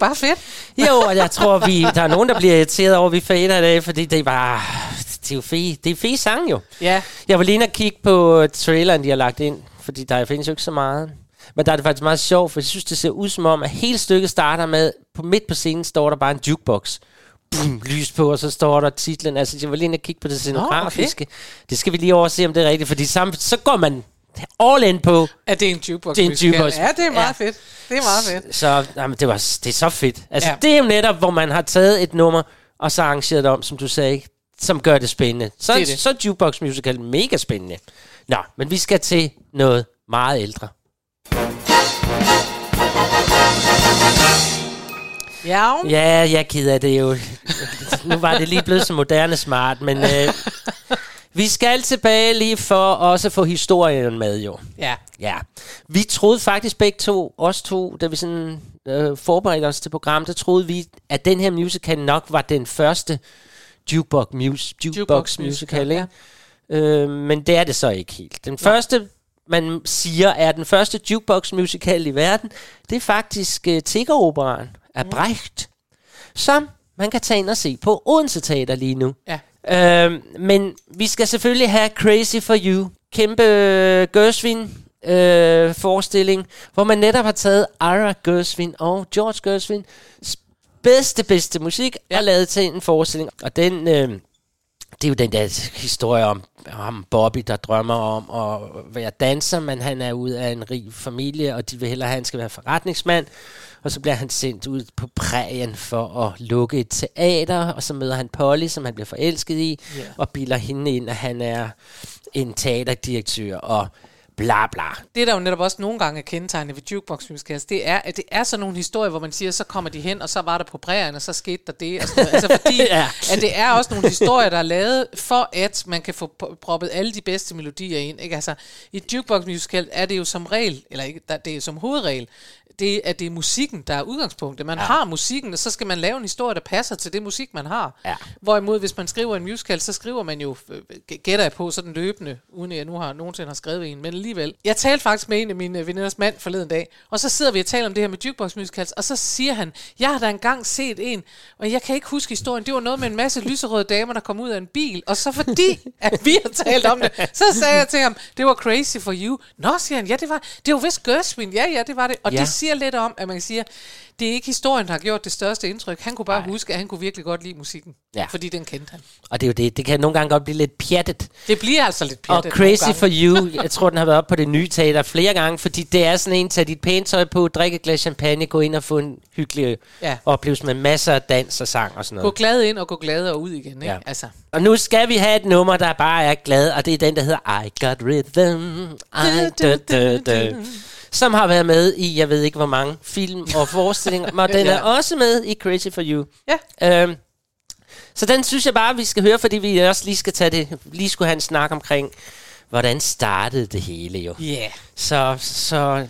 B: bare fedt?
C: Jo, og jeg tror, vi, der er nogen, der bliver irriteret over, at vi fader i dag, fordi det er bare... Det er jo fede, det er fede sang jo.
B: Ja.
C: Jeg var lige inde og kigge på traileren, de har lagt ind, fordi der findes jo ikke så meget. Men der er det faktisk meget sjovt, for jeg synes, det ser ud som om, at hele stykket starter med, på midt på scenen står der bare en jukebox. Boom, lys på, og så står der titlen. Altså, jeg var lige inde og kigge på det scenografiske. Det skal vi lige overse, om det er rigtigt, fordi sam, så går man all in på.
B: Er det en jukebox?
C: Det er en jukebox.
B: Ja, det er meget
C: Ja.
B: fedt. Det er meget fedt.
C: Så jamen, det, var, det er så fedt. Altså, Ja. det er jo netop, hvor man har taget et nummer, og så arrangeret det om, som du sagde, som gør det spændende. Så,
B: Det er det.
C: så er Jukebox Musical mega spændende. Nå, men vi skal til noget meget ældre.
B: Ja.
C: Ja, jeg er ked af det jo. nu var det lige blevet så moderne smart, men øh, vi skal tilbage lige for også at få historien med jo.
B: Ja.
C: Ja, vi troede faktisk begge to, os to, da vi sådan øh, forberedte os til programmet, der troede vi, at den her musical nok var den første jukebox, mus- jukebox,
B: Jukebox
C: musical,
B: musical,
C: ikke? Øh, men det er det så ikke helt. Den første, man siger, er den første jukebox musical i verden, det er faktisk uh, Tiggeroperaen af Brecht, som man kan tage ind og se på Odense Teater lige nu.
B: Ja.
C: Øh, men vi skal selvfølgelig have Crazy for You. Kæmpe øh, øh, forestilling, hvor man netop har taget Ira Gershwin og George Gershwin bedste, bedste musik ja. og lavet til en forestilling. Og den, øh, det er jo den der historie om, om Bobby, der drømmer om at være danser, men han er ude af en rig familie, og de vil hellere have, at han skal være forretningsmand. Og så bliver han sendt ud på prærien for at lukke et teater, og så møder han Polly, som han bliver forelsket i,
B: Ja.
C: og bilder hende ind, at han er en teaterdirektør, og bla bla.
B: Det, der jo netop også nogle gange er kendetegnet ved jukebox musicals, det er, at det er sådan nogle historier, hvor man siger, så kommer de hen, og så var der på prærien, og så skete der det. Og sådan noget. altså fordi,
C: Ja.
B: at det er også nogle historier, der er lavet, for at man kan få proppet alle de bedste melodier ind. Ikke? Altså, I jukebox musical er det jo som regel, eller ikke, der- det er jo som hovedregel, det, at det er musikken, der er udgangspunktet. Man ja. har musikken, og så skal man lave en historie, der passer til det musik, man har.
C: Ja.
B: Hvorimod, hvis man skriver en musical, så skriver man jo, øh, gætter jeg på, sådan løbende, uden at jeg nu har nogensinde har skrevet en, men alligevel. Jeg talte faktisk med en af mine veninders mand forleden dag, og så sidder vi og taler om det her med jukebox musicals, og så siger han, jeg har da engang set en, og jeg kan ikke huske historien, det var noget med en masse lyserøde damer, der kom ud af en bil, og så fordi, at vi har talt om det, så sagde jeg til ham, det var crazy for you. Nå, siger han, ja, det var, det var vist Gershwin, ja, ja, det var det, og
C: Ja.
B: det siger lidt om, at man kan sige, det er ikke historien, der har gjort det største indtryk. Han kunne bare Nej. huske, at han kunne virkelig godt lide musikken.
C: Ja.
B: Fordi den kendte han.
C: Og det er jo det, det kan nogle gange godt blive lidt pjattet.
B: Det bliver altså lidt
C: Og
B: pjattet nogle
C: Crazy for You, jeg tror, den har været op på det nye teater flere gange, fordi det er sådan en, tag dit pæne tøj på, drikke et glas champagne, gå ind og få en hyggelig
B: Ja.
C: oplevelse med masser af dans og sang og sådan
B: Gå
C: noget.
B: glad ind og gå glad og ud igen. Ikke?
C: Ja.
B: Altså.
C: Og nu skal vi have et nummer, der bare er glad, og det er den, der hedder I Got Rhythm. I, da, da, da. Som har været med i, jeg ved ikke hvor mange film og forestillinger, men den
B: Ja.
C: er også med i Crazy for You.
B: Ja.
C: Øhm, så den synes jeg bare, vi skal høre, fordi vi også lige skal tage det, lige skulle have en snak omkring, hvordan startede det hele jo.
B: Ja. Yeah.
C: Så, så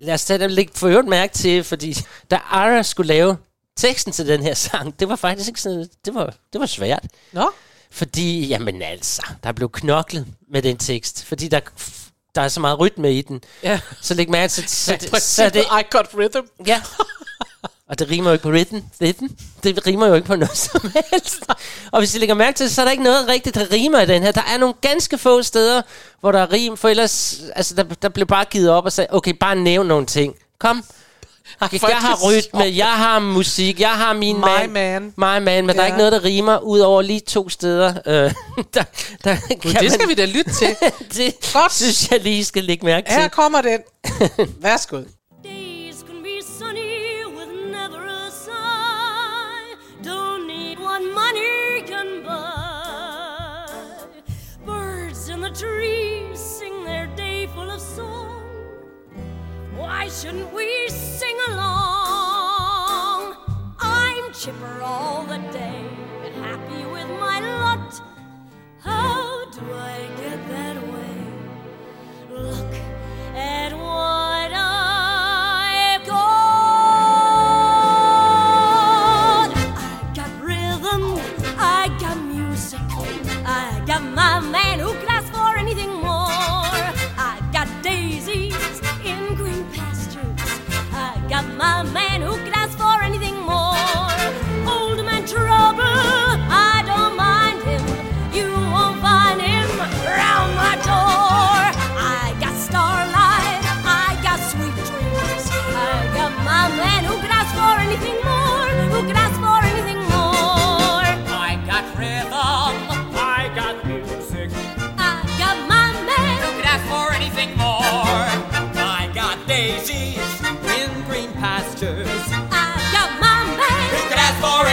C: lad os tage det lidt for øvrigt mærke til, fordi da Ara skulle lave teksten til den her sang, det var faktisk ikke sådan, det var, det var svært.
B: Nå?
C: Fordi, jamen altså, der blev knoklet med den tekst, fordi der, der er så meget rytme i den.
B: Ja.
C: Så læg mærke til, så,
B: Så,
C: så, så det,
B: I got rhythm.
C: ja. Og det rimer jo ikke på rhythm. rhythm. Det rimer jo ikke på noget som helst. Og hvis I lægger mærke til, så er der ikke noget rigtigt, der rimer i den her. Der er nogle ganske få steder, hvor der er rim, for ellers, altså der, der blev bare givet op og sagde, okay, bare nævn nogle ting. Kom. Jeg, jeg har rytme, jeg har musik, jeg har min
B: My
C: man.
B: man.
C: My man, men der er
B: Ja.
C: ikke noget, der rimer, ud over lige to steder. Øh, der, der kan
B: Det skal vi da lytte til.
C: det
B: Godt.
C: synes jeg lige skal lægge mærke til.
B: Her kommer den. Værsgo.
F: Why shouldn't we sing along? I'm chipper all the day, and happy with my lot.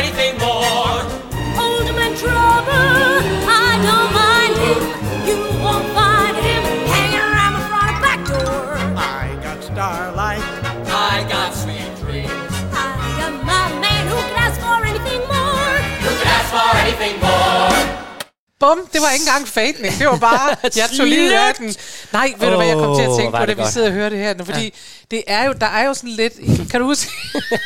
F: Anything more? Old man trouble, I don't mind him. You won't find him hanging around the front or back door.
G: I got starlight. I got sweet dreams.
F: I got my man who could ask for anything more.
G: Who could ask for anything more?
B: Bum, det var ikke engang fatning. Det var bare, jeg tog lige af den. Nej, ved du hvad, jeg kom til at tænke på, da vi sidder og hører det her nu, fordi det er jo, der er jo sådan lidt, kan du huske,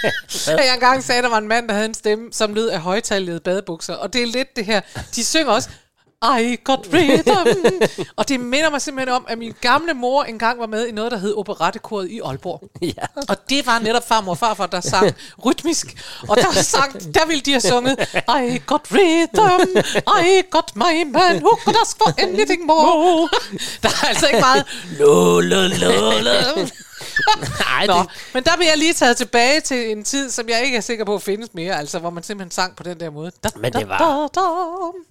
B: at jeg engang sagde, at der var en mand, der havde en stemme, som lød af højtalede badebukser, og det er lidt det her, de synger også, I got rhythm. og det minder mig simpelthen om, at min gamle mor engang var med i noget, der hed Operettekoret i Aalborg.
C: Ja.
B: Og det var netop farmor og farfar, der sang rytmisk. Og der, sang, der ville de have sunget I got rhythm, I got my man who could ask for anything more. Der er altså ikke meget
C: Lo, lo, lo, lo. Nej,
B: Nå,
C: det,
B: men der bliver jeg lige taget tilbage til en tid, som jeg ikke er sikker på findes mere, altså hvor man simpelthen sang på den der måde. Da,
C: Men det var-
B: Da, da,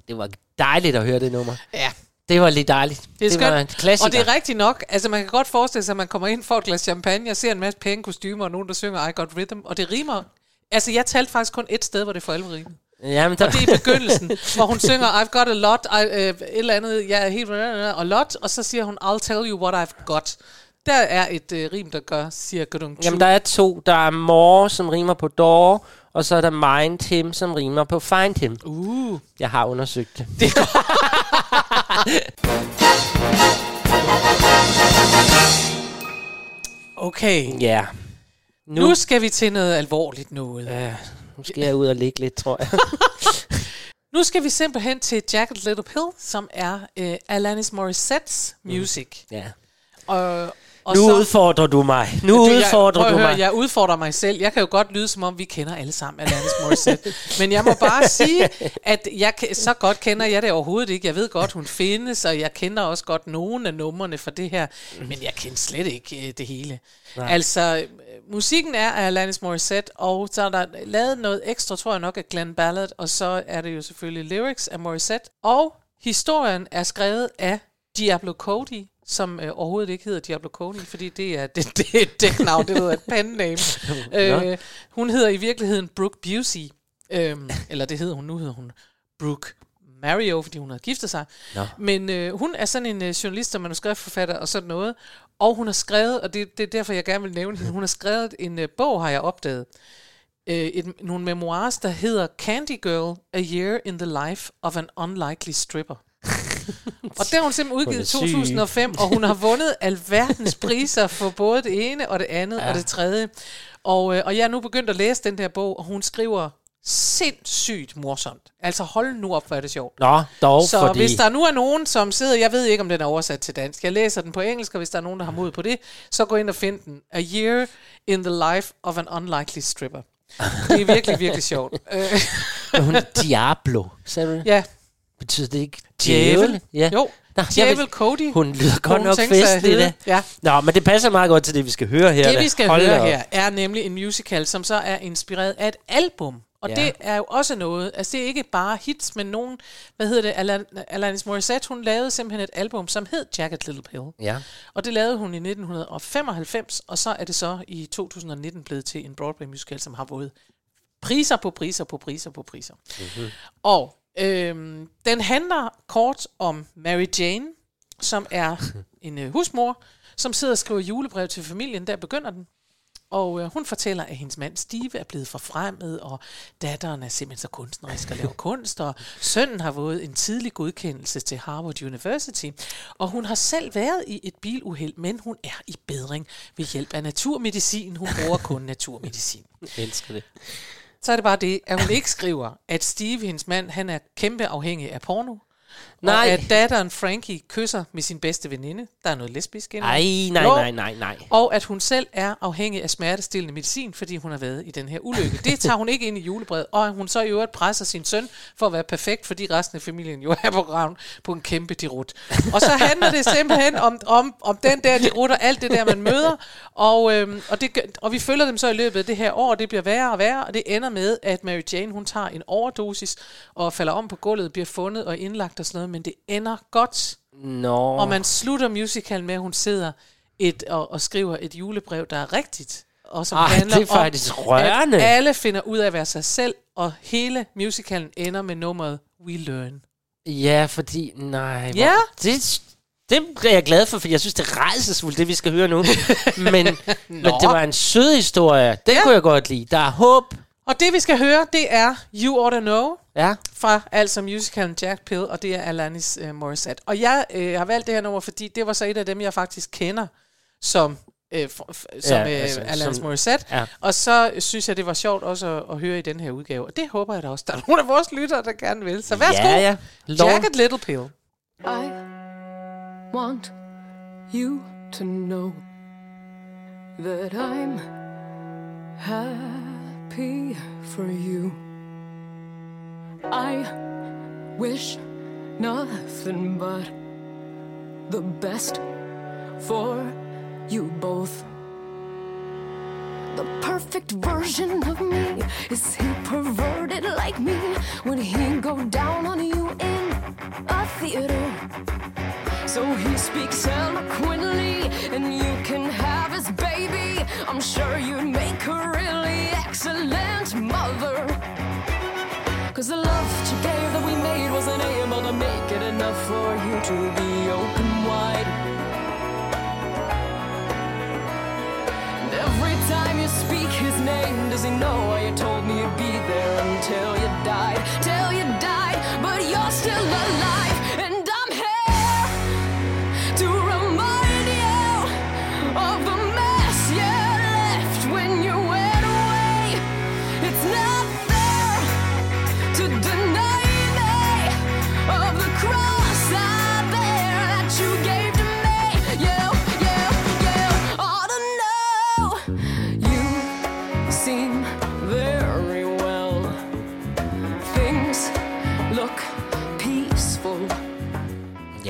C: det var dejligt at høre det nummer.
B: Ja,
C: Det var lidt dejligt.
B: det er
C: det var en klassiker.
B: Og det er rigtigt nok. Altså man kan godt forestille sig, at man kommer ind for et glas champagne og ser en masse pæne kostymer og nogen, der synger I got rhythm. Og det rimer. Altså jeg talte faktisk kun et sted, hvor det for alvor rimer.
C: Jamen, der,
B: Og det er i begyndelsen, hvor hun synger, I've got a lot, I, øh, et eller andet, jeg er helt, og lot, og så siger hun, I'll tell you what I've got. Der er et øh, rim, der gør, siger Gudung
C: Jamen, der er to. Der er more, som rimer på door, og så er der mind him, som rimer på find him.
B: Uh.
C: Jeg har undersøgt det.
B: Det Okay,
C: Ja.
B: nu,
C: Nu,
B: nu skal vi til noget alvorligt noget.
C: ja, nu skal jeg ud og ligge lidt, tror jeg.
B: Nu skal vi simpelthen til Jagged Little Pill, som er øh, Alanis Morissettes music.
C: Ja.
B: Og, og
C: Nu udfordrer du mig. Nu
B: Du, jeg,
C: udfordrer
B: at
C: du
B: høre,
C: mig.
B: Jeg udfordrer mig selv. Jeg kan jo godt lyde, som om vi kender alle sammen Alanis Morissette. Men jeg må bare sige, at jeg, så godt kender jeg det overhovedet ikke. Jeg ved godt, hun findes, og jeg kender også godt nogle af numrene for det her. Men jeg kender slet ikke øh, det hele. Nej. Altså, øh, musikken er af Alanis Morissette, og så er der lavet noget ekstra, tror jeg nok, af Glenn Ballard, og så er det jo selvfølgelig lyrics af Morissette. Og historien er skrevet af Diablo Cody, som øh, overhovedet ikke hedder Diablo Cody, fordi det er, det, det er et dæknavn, det hedder et pen name. øh, hun hedder i virkeligheden Brooke Busey, øhm, eller det hedder hun, nu hedder hun Brooke Mario, fordi hun havde giftet sig.
C: Nå.
B: Men øh, hun er sådan en øh, journalist og manuskriptforfatter og sådan noget. Og hun har skrevet, og det, det er derfor, jeg gerne vil nævne hende, hun har skrevet en øh, bog, har jeg opdaget. Øh, et, nogle memoirs, der hedder Candy Girl, A Year in the Life of an Unlikely Stripper. og det har hun simpelthen udgivet i
C: Hun er syg.
B: 2005, og hun har vundet alverdens priser for både det ene og det andet ja. og det tredje. Og, øh, og jeg er nu begyndt at læse den der bog, og hun skriver sindssygt morsomt. Altså hold nu op, hvor er det sjovt.
C: Nå, dog,
B: Så
C: fordi...
B: hvis der nu er nogen, som sidder, jeg ved ikke, om den er oversat til dansk, jeg læser den på engelsk, og hvis der er nogen, der har mod på det, så gå ind og find den. A Year in the Life of an Unlikely Stripper. Det er virkelig, virkelig sjovt.
C: Hun er Diablo, sagde du det?
B: ja,
C: Betyder det ikke
B: Djævel.
C: Ja.
B: jo.
C: Nå,
B: Djævel
C: vil-
B: Cody.
C: Hun lyder godt
B: hun
C: nok festlig, det.
B: Ja.
C: Nå, men det passer meget godt til det, vi skal høre her.
B: Det
C: da.
B: vi skal
C: Hold
B: høre
C: op.
B: her er nemlig en musical, som så er inspireret af et album. Og
C: Ja.
B: det er jo også noget, altså det er ikke bare hits, men nogen, hvad hedder det, Alan- Alanis Morissette, hun lavede simpelthen et album, som hed Jagged Little Pill.
C: Ja.
B: Og det lavede hun i 1995, og så er det så i 2019 blevet til en Broadway musical, som har vundet priser på priser på priser på priser. Mm-hmm. Og øhm, den handler kort om Mary Jane, som er en øh, husmor, som sidder og skriver julebrev til familien. Der begynder den. Og øh, hun fortæller, at hendes mand Steve er blevet forfremmet, og datteren er simpelthen så kunstnerisk og laver kunst, og sønnen har fået en tidlig godkendelse til Harvard University. Og hun har selv været i et biluheld, men hun er i bedring ved hjælp af naturmedicin. Hun bruger kun naturmedicin.
C: Jeg elsker det.
B: Så er det bare det, at hun ikke skriver, at Steve, hendes mand, han er kæmpe afhængig af porno.
C: Nej.
B: Og at datteren Frankie kysser med sin bedste veninde. Der er noget lesbisk inde.
C: Ej, nej,
B: Jo.
C: nej, nej, nej.
B: Og at hun selv er afhængig af smertestillende medicin, fordi hun har været i den her ulykke. Det tager hun ikke ind i julebrevet. Og hun så i øvrigt presser sin søn for at være perfekt, fordi resten af familien jo er på graven på en kæmpe dirut. Og så handler det simpelthen om, om, om den der dirut og alt det der, man møder. Og, øhm, og, det, og vi følger dem så i løbet af det her år. Det bliver værre og værre, og det ender med, at Mary Jane hun tager en overdosis og falder om på gulvet, bliver fundet og indlagt og sådan noget. Men det ender godt.
C: Nå.
B: Og man slutter musicalen med, at hun sidder et, og, og skriver et julebrev, der er rigtigt. Og som
C: Ej,
B: handler
C: det er faktisk
B: om,
C: rørende.
B: at alle finder ud af at være sig selv, og hele musicalen ender med nummeret We Learn.
C: Ja, fordi... Nej. hvor-
B: Ja.
C: Det, det er jeg glad for, for jeg synes, det er rejsesfuldt, det vi skal høre nu. men, men det var en sød historie. Den
B: ja.
C: kunne jeg godt lide. Der er håb.
B: Og det vi skal høre, det er You Oughta Know,
C: Ja.
B: fra altså musicalen Jack Pill, og det er Alanis uh, Morissette. Og jeg øh, har valgt det her nummer, fordi det var så et af dem, jeg faktisk kender, som, øh, f- f- som
C: Ja,
B: ja,
C: altså,
B: øh, Alanis
C: som-
B: Morissette.
C: ja.
B: Og så synes jeg, det var sjovt også at, at høre i den her udgave. Og det håber jeg da også, der er nogle af vores lyttere, der gerne vil. Så værsgo,
C: Ja, ja. Lov.
B: Jagged Little Pill.
E: I want you to know that I'm happy for you. I wish nothing but the best for you both. The perfect version of me is he perverted like me? when he go down on you in a theater? So he speaks eloquently, and you can have his baby. I'm sure you'd make a really excellent mother. Cause the love that you gave that we made wasn't able to make it enough for you to be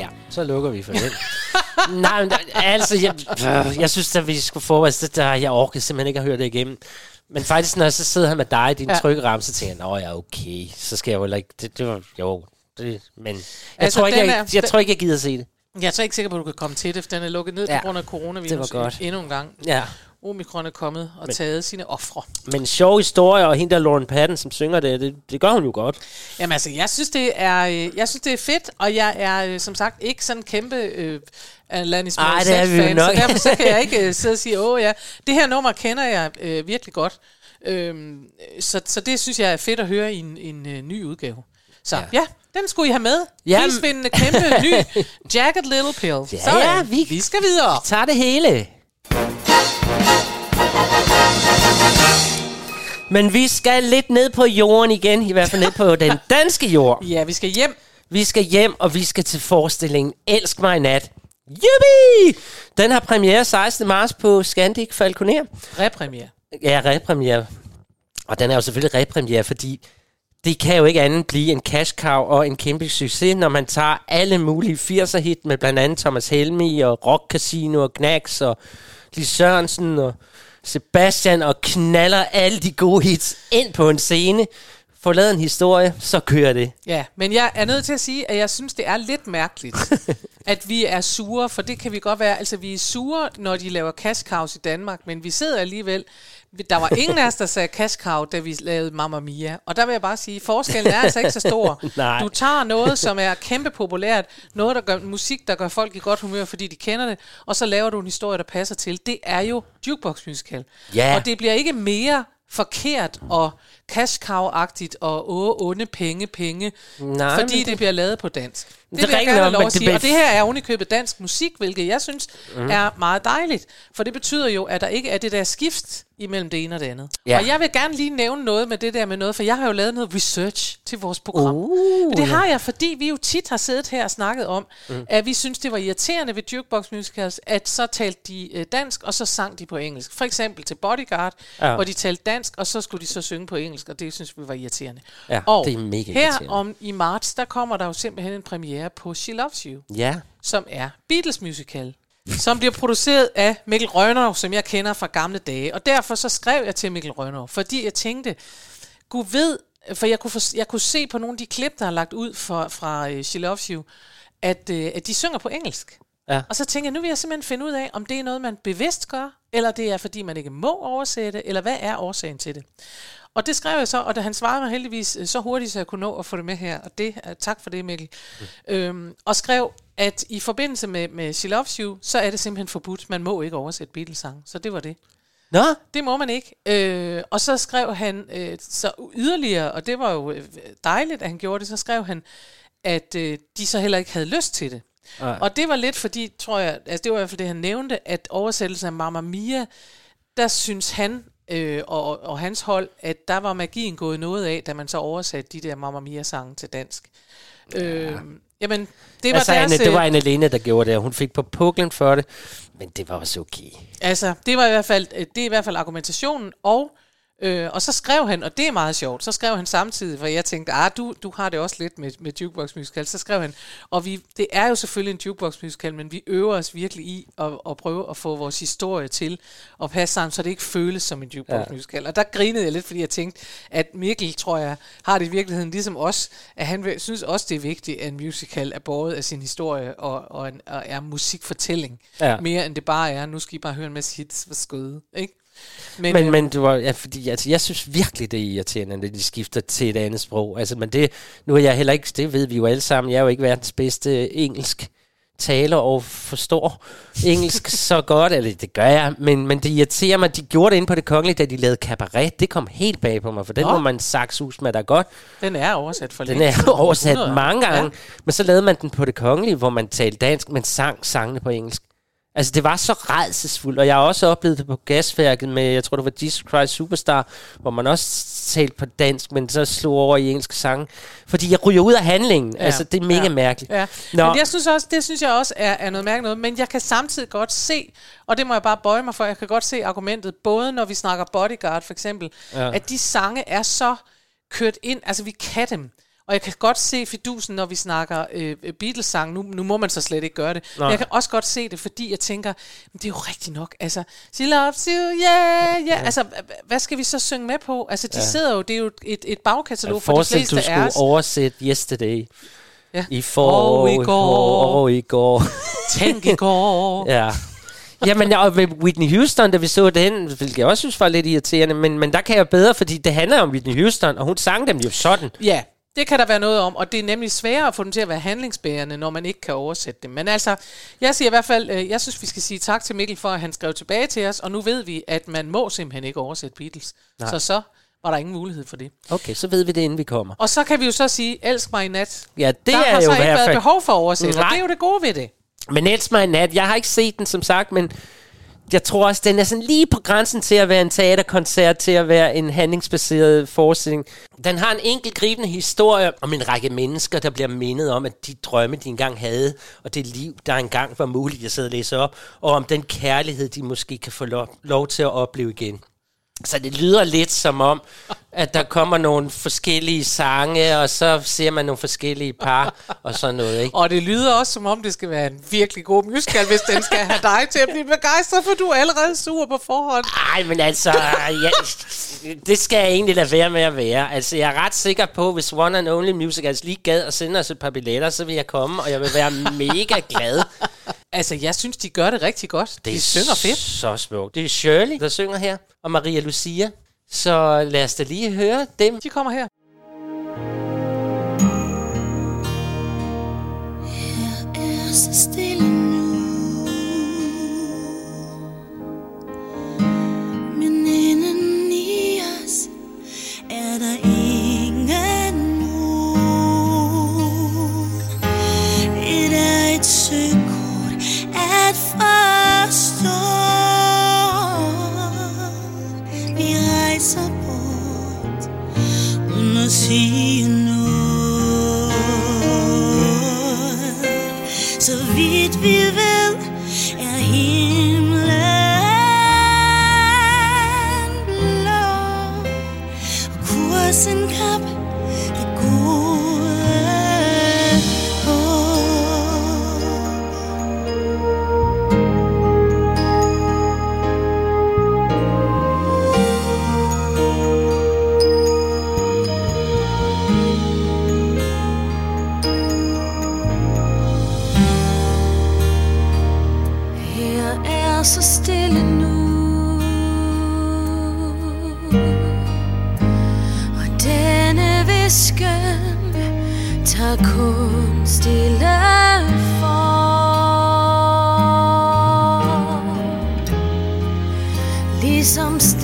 C: Ja, så lukker vi for den. Nej, men der, altså, jeg, øh, jeg synes, at vi skulle forberede os. Der, jeg orkede simpelthen ikke at høre det igennem. Men faktisk, når jeg så sidder her med dig i din
B: Ja.
C: ramme, så tænker jeg, nå ja, okay, så skal jeg jo ikke... Det, det var, jo, det, men jeg,
B: Altså,
C: tror ikke, jeg, jeg, jeg tror ikke, jeg gider se det.
B: Jeg er så ikke sikker på, at du kan komme til det, for den er lukket ned
C: Ja,
B: på grund af coronavirus
C: det var godt.
B: endnu en gang.
C: Ja.
B: Omikron er kommet og taget sine ofre.
C: Men sjov historie, og hende der Lauren Patton, som synger det, det, det gør hun jo godt.
B: Jamen altså, jeg synes, det er, øh, jeg synes, det er fedt, og jeg er øh, som sagt ikke sådan en kæmpe øh, Alanis
C: vi
B: Morissette-fan, så derfor så kan jeg ikke øh, sidde og sige, åh ja, det her nummer kender jeg øh, virkelig godt. Øhm, så, så det synes jeg er fedt at høre i en, en øh, ny udgave. Så ja. ja, den skulle I have med.
C: Jamen.
B: Prisvindende kæmpe ny Jagged Little Pill.
C: Ja,
B: så,
C: ja, vi-
B: vi skal videre.
C: Tag det hele. Men vi skal lidt ned på jorden igen, i hvert fald ned på den danske jord.
B: Ja, vi skal hjem.
C: Vi skal hjem, og vi skal til forestillingen Elsk mig i nat. Jubi! Den har premiere 16. marts på Scandic Falconer.
B: Repremiere.
C: Ja, repremiere. Og den er jo selvfølgelig repremiere, fordi det kan jo ikke andet blive en cash cow og en kæmpe succes, når man tager alle mulige 80'er hit med blandt andet Thomas Helmi og Rock Casino og Knacks og Lis Sørensen og Sebastian og knaller alle de gode hits ind på en scene, får lavet en historie, så kører det.
B: Ja, men jeg er nødt til at sige, at jeg synes, det er lidt mærkeligt, at vi er sure, for det kan vi godt være. Altså, vi er sure, når de laver cash cows i Danmark, men vi sidder alligevel... Der var ingen af os, der sagde cow, da vi lavede Mamma Mia. Og der vil jeg bare sige, forskellen er altså ikke så stor. Du tager noget, som er kæmpe populært, noget, der gør musik, der gør folk i godt humør, fordi de kender det, og så laver du en historie, der passer til. Det er jo jukebox musical.
C: Ja.
B: Og det bliver ikke mere forkert og cash cow-agtigt og åh, onde penge, penge,
C: Nej,
B: fordi det, det bliver lavet på dansk. Det,
C: Det er
B: vil jeg gerne
C: nok,
B: lov at
C: det
B: sige.
C: bliver-
B: Og det her er ovenikøbet dansk musik, hvilket jeg synes mm. er meget dejligt. For det betyder jo, at der ikke er det der skift imellem det ene og det andet.
C: Ja.
B: Og jeg vil gerne lige nævne noget med det der med noget, for jeg har jo lavet noget research til vores program.
C: Uh,
B: Men det har jeg, fordi vi jo tit har siddet her og snakket om, mm. at vi synes, det var irriterende ved jukebox musicals, at så talte de øh, dansk, og så sang de på engelsk. For eksempel til Bodyguard,
C: ja.
B: hvor de talte dansk, og så skulle de så synge på engelsk, og det synes vi var irriterende.
C: Ja,
B: og
C: det er mega
B: her om i marts, der kommer der jo simpelthen en premiere på She Loves You,
C: Ja.
B: som er Beatles musical som bliver produceret af Mikkel Rønner, som jeg kender fra gamle dage. Og derfor så skrev jeg til Mikkel Rønner, fordi jeg tænkte, Gud ved, for jeg kunne, for, jeg kunne se på nogle af de klip, der er lagt ud fra, fra uh, She Loves You, at, uh, at de synger på engelsk.
C: Ja.
B: Og så tænker jeg, nu vil jeg simpelthen finde ud af, om det er noget, man bevidst gør, eller det er, fordi man ikke må oversætte, eller hvad er årsagen til det. Og det skrev jeg så, og da han svarede mig heldigvis øh, så hurtigt, så jeg kunne nå at få det med her, og det, uh, tak for det, Mikkel, mm. øhm, og skrev, at i forbindelse med, med She Loves You, så er det simpelthen forbudt. Man må ikke oversætte Beatles-sang, så det var det.
C: Nå,
B: Det må man ikke. Øh, og så skrev han øh, så yderligere, og det var jo øh, dejligt, at han gjorde det, så skrev han, at øh, de så heller ikke havde lyst til det.
C: Ej.
B: Og det var lidt fordi, tror jeg, altså det var i hvert fald det, han nævnte, at oversættelsen af Mamma Mia, der synes han øh, og, og hans hold, at der var magien gået noget af, da man så oversatte de der Mamma Mia-sange til dansk. Ja. Øh, jamen, det var
C: altså,
B: deres...
C: Anne, det var
B: øh,
C: Anne Lene, der gjorde det, og hun fik på puklen for det, men det var også okay.
B: Altså, det var i hvert fald, øh, det er i hvert fald argumentationen, og, øh, og så skrev han, og det er meget sjovt, så skrev han samtidig, for jeg tænkte, ah, du, du har det også lidt med, med jukebox musical, så skrev han, og vi, det er jo selvfølgelig en jukebox musical, men vi øver os virkelig i at, at prøve at få vores historie til at passe sammen, så det ikke føles som en jukebox
C: Ja.
B: musical. Og der grinede jeg lidt, fordi jeg tænkte, at Mikkel, tror jeg, har det i virkeligheden ligesom os, at han synes også, det er vigtigt, at en musical er båret af sin historie og, og, en, og er musikfortælling
C: Ja.
B: mere end det bare er, nu skal I bare høre en masse hits for skøde, ikke? Men,
C: Men,
B: øh,
C: men det var, ja, fordi, altså, jeg synes virkelig, det er irriterende, når de skifter til et andet sprog. Altså, men det, nu er jeg heller ikke, det ved vi jo alle sammen, jeg er jo ikke verdens bedste engelsk taler og forstår engelsk så godt, eller det gør jeg, men, men det irriterer mig, de gjorde det inde på det kongelige, da de lavede cabaret, det kom helt bag på mig, for den
B: Nå.
C: må man saksus med dig godt.
B: den er oversat for
C: Den er oversat
B: 100
C: mange gange,
B: ja.
C: men så lavede man den på det kongelige, hvor man talte dansk, men sang sangene på engelsk. Altså, det var så redselsfuldt, og jeg har også oplevet det på gasværket med, jeg tror, det var Jesus Christ Superstar, hvor man også talte på dansk, men så slog over i engelsk sang. Fordi jeg ryger ud af handlingen. Ja. Altså, det er mega
B: ja.
C: mærkeligt.
B: Ja.
C: Nå.
B: Men jeg synes også, det synes jeg også er, er noget mærkeligt noget, men jeg kan samtidig godt se, og det må jeg bare bøje mig for, jeg kan godt se argumentet, både når vi snakker Bodyguard for eksempel,
C: ja.
B: at de sange er så kørt ind, altså vi kan dem. Og jeg kan godt se fidusen, når vi snakker øh, Beatles-sang. Nu, nu må man så slet ikke gøre det.
C: Nå.
B: Men jeg kan også godt se det, fordi jeg tænker, "Men det er jo rigtigt nok. Altså, she loves you, yeah, yeah. Ja. Altså, hvad skal vi så synge med på? Altså, de ja. sidder jo, det er jo et, et bagkatalog for de fleste
C: du
B: af
C: skulle
B: os.
C: oversætte Yesterday.
B: Ja.
C: I for
B: Og i går.
C: I går.
B: Tænk i går.
C: ja. Jamen, og med Whitney Houston, da vi så den, hvilket jeg også synes var lidt irriterende, men, men der kan jeg bedre, fordi det handler om Whitney Houston, og hun sang dem jo sådan.
B: Ja, det kan der være noget om, og det er nemlig sværere at få dem til at være handlingsbærende, når man ikke kan oversætte dem. Men altså, jeg siger i hvert fald, øh, jeg synes, vi skal sige tak til Mikkel for, at han skrev tilbage til os, og nu ved vi, at man må simpelthen ikke oversætte Beatles. Nej. Så så var der ingen mulighed for det.
C: Okay, så ved vi det, inden vi kommer.
B: Og så kan vi jo så sige, elsk mig i nat.
C: Ja, det
B: der
C: er
B: har
C: jo
B: så
C: i
B: ikke været behov for at oversætte, og
C: Nej.
B: det er jo det gode ved det.
C: Men It's My Nat, jeg har ikke set den, som sagt, men jeg tror også, den er sådan lige på grænsen til at være en teaterkoncert, til at være en handlingsbaseret forestilling. Den har en enkelt gribende historie om en række mennesker, der bliver mindet om, at de drømme, de engang havde, og det liv, der engang var muligt at sidde og læse op, og om den kærlighed, de måske kan få lov, lov til at opleve igen. Så det lyder lidt som om, at der kommer nogle forskellige sange, og så ser man nogle forskellige par, og sådan noget, ikke?
B: Og det lyder også, som om det skal være en virkelig god musical, hvis den skal have dig til at blive begejstret, for du er allerede sur på forhånd.
C: Nej, men altså, ja, det skal jeg egentlig lade være med at være. Altså, jeg er ret sikker på, hvis One and Only Musicals lige gad at sende os et par billetter, så vil jeg komme, og jeg vil være mega glad.
B: Altså, jeg synes, de gør det rigtig godt.
C: Det
B: de synger fedt.
C: så smukt. Det er Shirley, der synger her, og Maria Lucia. Så lad os da lige høre dem.
B: De kommer her.
F: er så stille uden at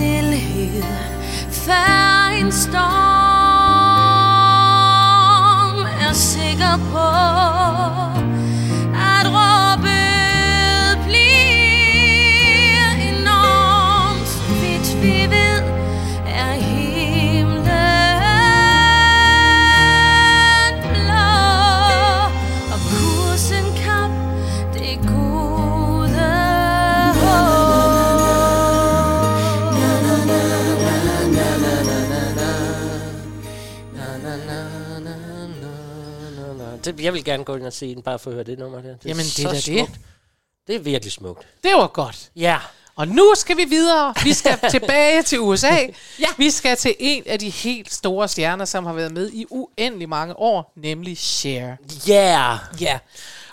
F: stillhed før en storm Er sikker på. Det,
C: jeg vil gerne gå ind og se den, bare for at høre det nummer der. Det
B: Jamen, det er da det.
C: smukt. Det er virkelig smukt.
B: Det var godt.
C: Ja.
B: Og nu skal vi videre. Vi skal tilbage til USA. ja. Vi skal til en af de helt store stjerner, som har været med i uendelig mange år, nemlig Cher.
C: Yeah.
B: Ja.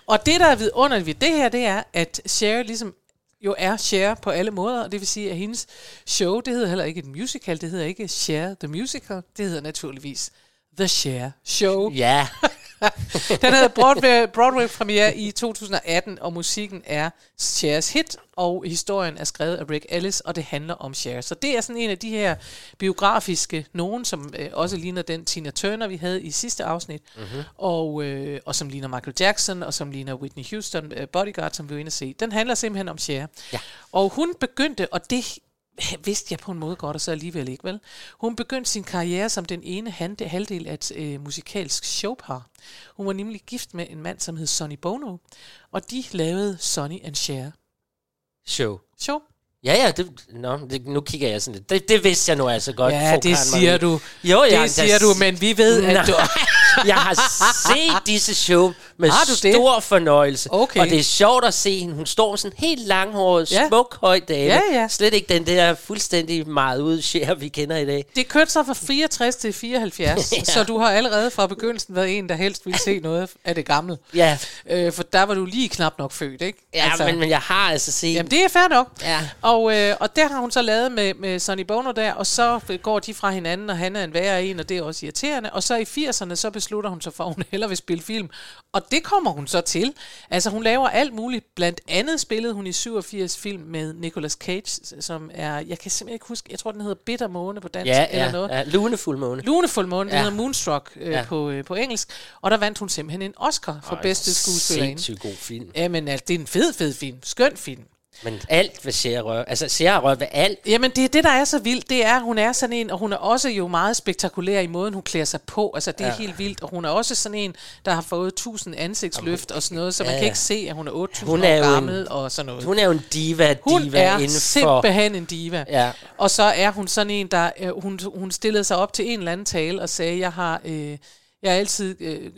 B: Og det, der er vidunderligt ved det her, det er, at Cher ligesom jo er Cher på alle måder. og Det vil sige, at hendes show, det hedder heller ikke et musical, det hedder ikke Cher the Musical, det hedder naturligvis The Cher Show.
C: Ja.
B: Den havde Broadway, Broadway premiere i 2018, og musikken er Chers hit, og historien er skrevet af Rick Ellis, og det handler om Cher. Så det er sådan en af de her biografiske nogen, som øh, også ligner den Tina Turner, vi havde i sidste afsnit, mm-hmm. og, øh, og som ligner Michael Jackson, og som ligner Whitney Houston, øh, Bodyguard, som vi var inde at se. Den handler simpelthen om Cher.
C: Ja.
B: Og hun begyndte, og det vidste jeg på en måde godt, og så alligevel ikke, vel? Hun begyndte sin karriere som den ene halvdel af et øh, musikalsk showpar. Hun var nemlig gift med en mand, som hed Sonny Bono, og de lavede Sonny and Cher
C: Show.
B: show.
C: Ja, ja, det, nå, det, nu kigger jeg sådan lidt. Det, det vidste jeg nu altså godt.
B: Ja, det siger
C: Marie.
B: du.
C: Jo, har
B: det siger du, men vi ved, at du...
C: jeg har set disse show med
B: Har du det?
C: stor fornøjelse.
B: Okay.
C: Og det er sjovt at se hende. Hun står sådan helt langhåret,
B: Ja.
C: smuk, høj dame.
B: Ja, ja.
C: Slet ikke den der fuldstændig meget ude share, vi kender i dag.
B: Det kørte så fra 64 til 74, ja. så du har allerede fra begyndelsen været en, der helst ville se noget af det gamle.
C: Ja,
B: Øh, for der var du lige knap nok født, ikke?
C: ja altså, men, men jeg har altså set...
B: Jamen, det er fair nok.
C: Ja.
B: Og, øh, og der har hun så lavet med, med Sonny Bono der, og så går de fra hinanden, og han er en værre en, og det er også irriterende. Og så i 80'erne, så beslutter hun sig for, at hun hellere vil spille film. Og det kommer hun så til. Altså, hun laver alt muligt. Blandt andet spillede hun i 87 film med Nicolas Cage, som er, jeg kan simpelthen ikke huske, jeg tror, den hedder Bitter Måne på dansk,
C: ja,
B: eller
C: ja,
B: noget.
C: ja, lunefuld måne.
B: Lunefuld måne, ja. Den hedder Moonstruck øh, ja. På, øh, på engelsk. Og der vandt hun simpelthen en Oscar for bedste skuespillerinde.
C: God film.
B: Jamen, altså, det er en fed, fed film. Skøn film.
C: Men alt, hvad Cher rører, altså Cher rører ved alt.
B: Jamen, det er det, der er så vildt. Det er, at hun er sådan en, og hun er også jo meget spektakulær i måden, hun klæder sig på. Altså, det er ja. Helt vildt. Og hun er også sådan en, der har fået 1000 ansigtsløft og sådan noget, så man
C: Ja,
B: kan ikke se, at hun er 8000
C: Hun
B: år
C: er en-
B: gammel og sådan noget.
C: Hun er jo en diva,
B: Hun
C: diva
B: er
C: inden for...
B: simpelthen en diva.
C: Ja.
B: Og så er hun sådan en, der øh, hun, hun stillede sig op til en eller anden tale og sagde, jeg har, øh, jeg har altid øh,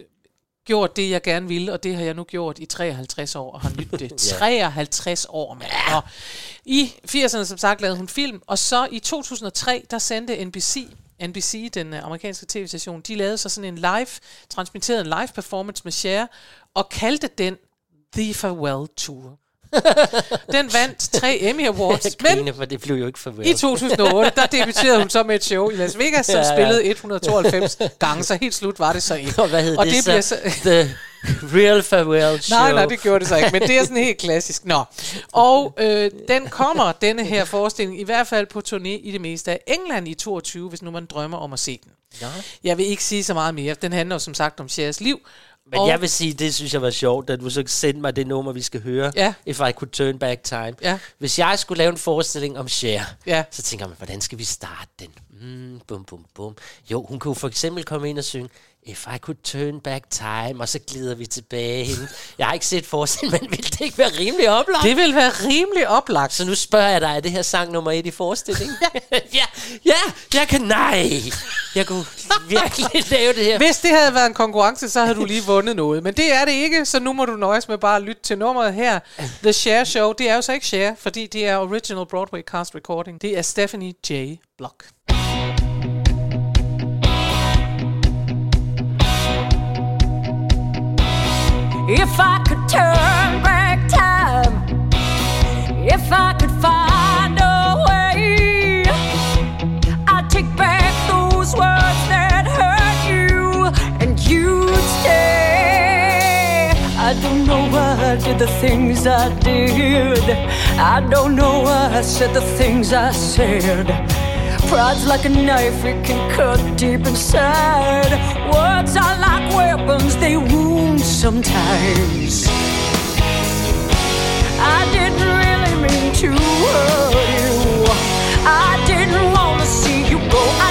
B: gjort det, jeg gerne ville, og det har jeg nu gjort i 53 år, og har nydt det. 53 år, mand. Og I 80'erne, som sagt, lavede hun film, og så i 2003, der sendte NBC, NBC, den øh, amerikanske tv-station, de lavede så sådan en live, transmitterede en live performance med Cher, og kaldte den The Farewell Tour. den vandt tre Emmy Awards, men
C: for det blev jo ikke farvel.
B: i 2008, der debuterede hun så med et show i Las Vegas, som ja,
C: Ja,
B: ja.
C: ja.
B: spillede 192 gange, så helt slut var det så ikke.
C: Og hvad hed
B: og
C: det,
B: det
C: så?
B: bliver så...
C: The Real Farewell Show.
B: Nej, nej, det gjorde det så ikke, men det er sådan helt klassisk. Nå. Og øh, den kommer, denne her forestilling, i hvert fald på turné i det meste af England i 22, hvis nu man drømmer om at se den.
C: Nå.
B: Jeg vil ikke sige så meget mere. Den handler jo som sagt om Chers liv.
C: Men
B: og,
C: jeg vil sige, det synes jeg var sjovt, da du så sendte mig det nummer, vi skal høre.
B: Ja.
C: If I Could Turn Back Time.
B: Ja.
C: Hvis jeg skulle lave en forestilling om Cher,
B: Ja.
C: så tænker man, hvordan skal vi starte den? Mm, bum, bum, bum. Jo, hun kunne for eksempel komme ind og synge If I Could Turn Back Time, og så glider vi tilbage hende. Jeg har ikke set forestillingen, men vil det ikke være rimelig oplagt?
B: Det vil være rimelig oplagt.
C: Så nu spørger jeg dig, er det her sang nummer et i forestillingen? ja, ja, jeg kan, nej. Jeg kunne virkelig lave det her.
B: Hvis det havde været en konkurrence, så havde du lige vundet noget. Men det er det ikke, så nu må du nøjes med bare at lytte til nummeret her. The Share Show, det er jo så ikke Share, fordi det er Original Broadway Cast Recording. Det er Stephanie J. Block.
F: If I could turn back time, if I could find a way, I'd take back those words that hurt you and you'd stay. I don't know why I did the things I did. I don't know why I said the things I said. Pride's like a knife, it can cut deep inside. Words are like weapons, they wound sometimes. I didn't really mean to hurt you. I didn't want to see you go. I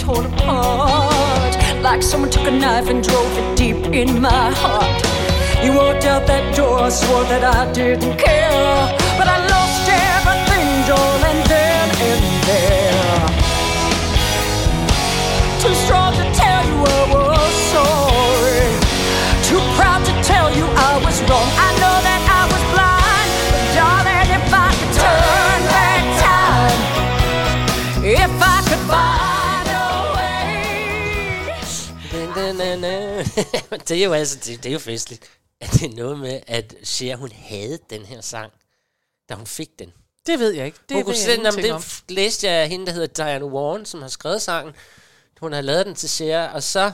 F: torn apart. Like someone took a knife and drove it deep in my heart. You walked out that door, swore that I didn't care. But I
C: det er jo altså, det, det er jo festligt. At det er noget med, at Cher, hun havde den her sang, da hun fik den.
B: Det ved jeg ikke. Det
C: hun kunne sende, det
B: om.
C: f- læste jeg af hende, der hedder Diana Warren, som har skrevet sangen. Hun har lavet den til Cher, og så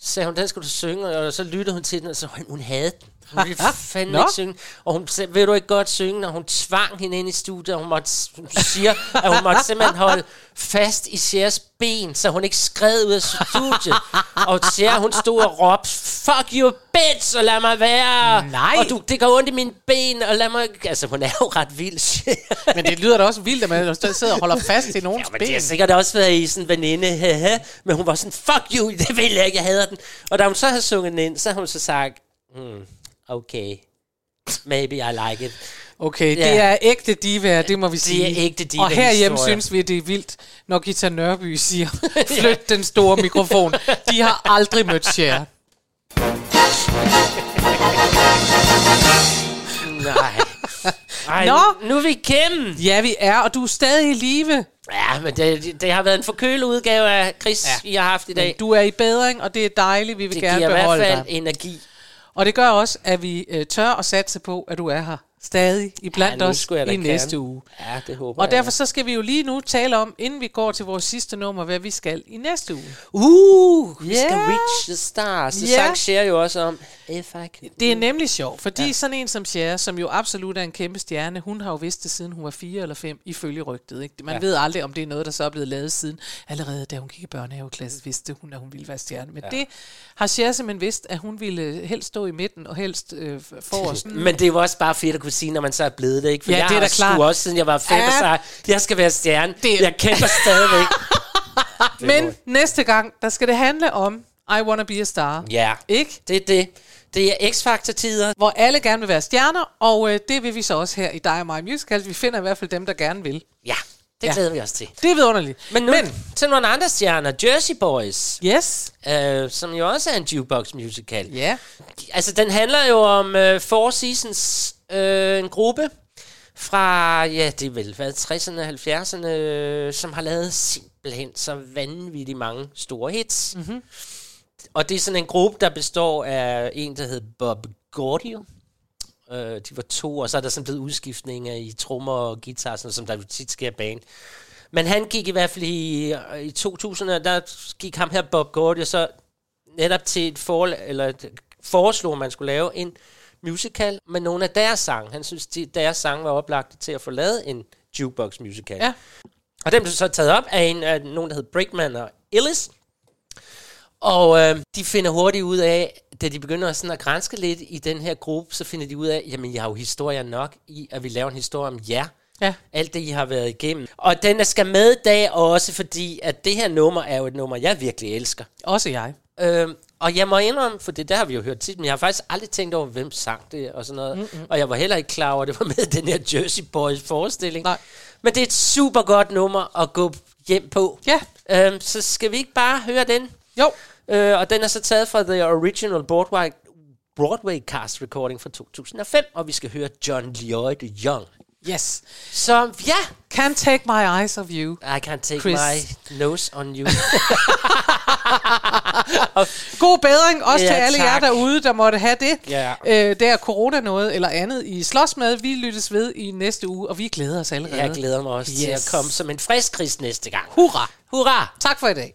C: sagde hun, den skulle du synge, og så lyttede hun til den, og så hun, hun havde den. Hun ville fandme ikke synge. Og hun sagde, vil du ikke godt synge, når hun tvang hende ind i studiet, og hun, måtte, hun siger, at hun måtte simpelthen holde fast i Chers ben, så hun ikke skred ud af studiet. og Cher, hun stod og råbte, fuck you bitch, og lad mig være.
B: Nej.
C: Og du, det går ondt i mine ben, og lad mig... Altså, hun er jo ret vild.
B: Men det lyder da også vildt, at man sidder og holder fast i nogens
C: Ja, men
B: ben.
C: det har sikkert også været i sådan en veninde, men hun var sådan, fuck you, det vil jeg ikke, jeg hader den. Og da hun så havde sunget den ind, så har hun så sagt, hmm, okay, maybe I like it.
B: Okay,
C: Ja.
B: det er ægte diva, det må vi sige.
C: er ægte
B: Og herhjemme
C: diva-historier.
B: synes vi, det er vildt, når Gita Nørby siger, flyt den store mikrofon. De har aldrig mødt Cher.
C: Nej. Ej,
B: Nå.
C: nu er vi igennem.
B: Ja, vi er, og du er stadig i live.
C: Ja, men det, det, det har været en forkølet udgave af Chris, ja. vi har haft i dag.
B: Men du er i bedring, og det er dejligt. Vi vil
C: det
B: gerne
C: giver i hvert
B: beholde
C: fald
B: dig.
C: energi.
B: Og det gør også, at vi øh, tør at satse på, at du er her stadig i blandt
C: nu
B: os i
C: gerne.
B: næste uge.
C: Ja, det håber
B: Og
C: jeg.
B: derfor så skal vi jo lige nu tale om, inden vi går til vores sidste nummer, hvad vi skal i næste uge.
C: Uh, vi skal
B: Ja.
C: reach the stars. Det
B: Ja.
C: sang Cher jo også om. If I can.
B: Det er nemlig sjovt, fordi ja. sådan en som Cher, som jo absolut er en kæmpe stjerne, hun har jo vidst det siden hun var fire eller fem, ifølge rygtet. Ikke? Man ja. ved aldrig, om det er noget, der så er blevet lavet siden. Allerede da hun gik i børnehaveklasse, vidste hun, at hun ville være stjerne. Men ja. det har Cher simpelthen vidst, at hun ville helst stå i midten og helst øh, forrest.
C: Men det er jo også bare fedt at kunne sige, når man så er blevet det, ikke? For
B: Ja,
C: jeg
B: det er da klart.
C: også, siden jeg var fem,
B: Ja.
C: og jeg skal være stjerne.
B: Det-
C: Jeg kæmper stadigvæk.
B: Men næste gang, der skal det handle om I Wanna Be a Star.
C: ja,
B: Ikke?
C: det er det. Det er X-Factor-tider.
B: Hvor alle gerne vil være stjerner, og øh, det vil vi så også her i Die My Musical. Vi finder i hvert fald dem, der gerne vil.
C: Ja, det
B: Ja.
C: glæder vi os til.
B: Det er vidunderligt.
C: Men nu Men. til nogle andre stjerner. Jersey Boys,
B: Yes.
C: øh, som jo også er en jukebox musical.
B: Ja.
C: Altså, den handler jo om øh, Four Seasons, øh, en gruppe fra, ja, det er vel hvad, 60'erne og 70'erne, øh, som har lavet simpelthen så vanvittigt mange store hits. Mm-hmm. Og det er sådan en gruppe, der består af en, der hedder Bob Gaudio. Øh, de var to, og så er der sådan blevet udskiftninger i trommer og guitar, sådan, som der jo tit sker i band. Men han gik i hvert fald i, i 2000, der gik ham her Bob Gaudio så netop til et forhold, eller et, foreslog, at man skulle lave en musical med nogle af deres sange. Han synes, de, deres sange var oplagt til at få lavet en jukebox musical.
B: Ja.
C: Og den blev så taget op af, en, af nogen, der hed Brickman og Ellis. Og øh, de finder hurtigt ud af, da de begynder sådan at grænske lidt i den her gruppe, så finder de ud af, jamen jeg har jo historier nok i, at vi laver en historie om jer.
B: Ja.
C: Alt det, I har været igennem. Og den skal med i dag også, fordi at det her nummer er jo et nummer, jeg virkelig elsker.
B: Også jeg.
C: Øhm, og jeg må indrømme, for det der har vi jo hørt tit, men jeg har faktisk aldrig tænkt over, hvem sang det og sådan noget. Mm-hmm. Og jeg var heller ikke klar over, at det var med den her Jersey Boys forestilling.
B: Nej.
C: Men det er et super godt nummer at gå hjem på.
B: Ja.
C: Øhm, så skal vi ikke bare høre den?
B: Jo.
C: Øh, og den er så taget fra The Original Broadway, Broadway Cast Recording fra 2005, og vi skal høre John Lloyd Young.
B: Yes.
C: Så ja,
B: Can't take my eyes off you.
C: I can take
B: Chris.
C: my nose on you.
B: God bedring også
C: Ja,
B: til alle
C: tak.
B: jer derude, der måtte have det.
C: Ja.
B: Øh, der er corona noget eller andet i slås med. Vi lyttes ved i næste uge, og vi glæder os allerede.
C: Jeg glæder mig også yes. til at komme som en frisk Chris næste gang.
B: Hurra.
C: Hurra!
B: Tak for i dag.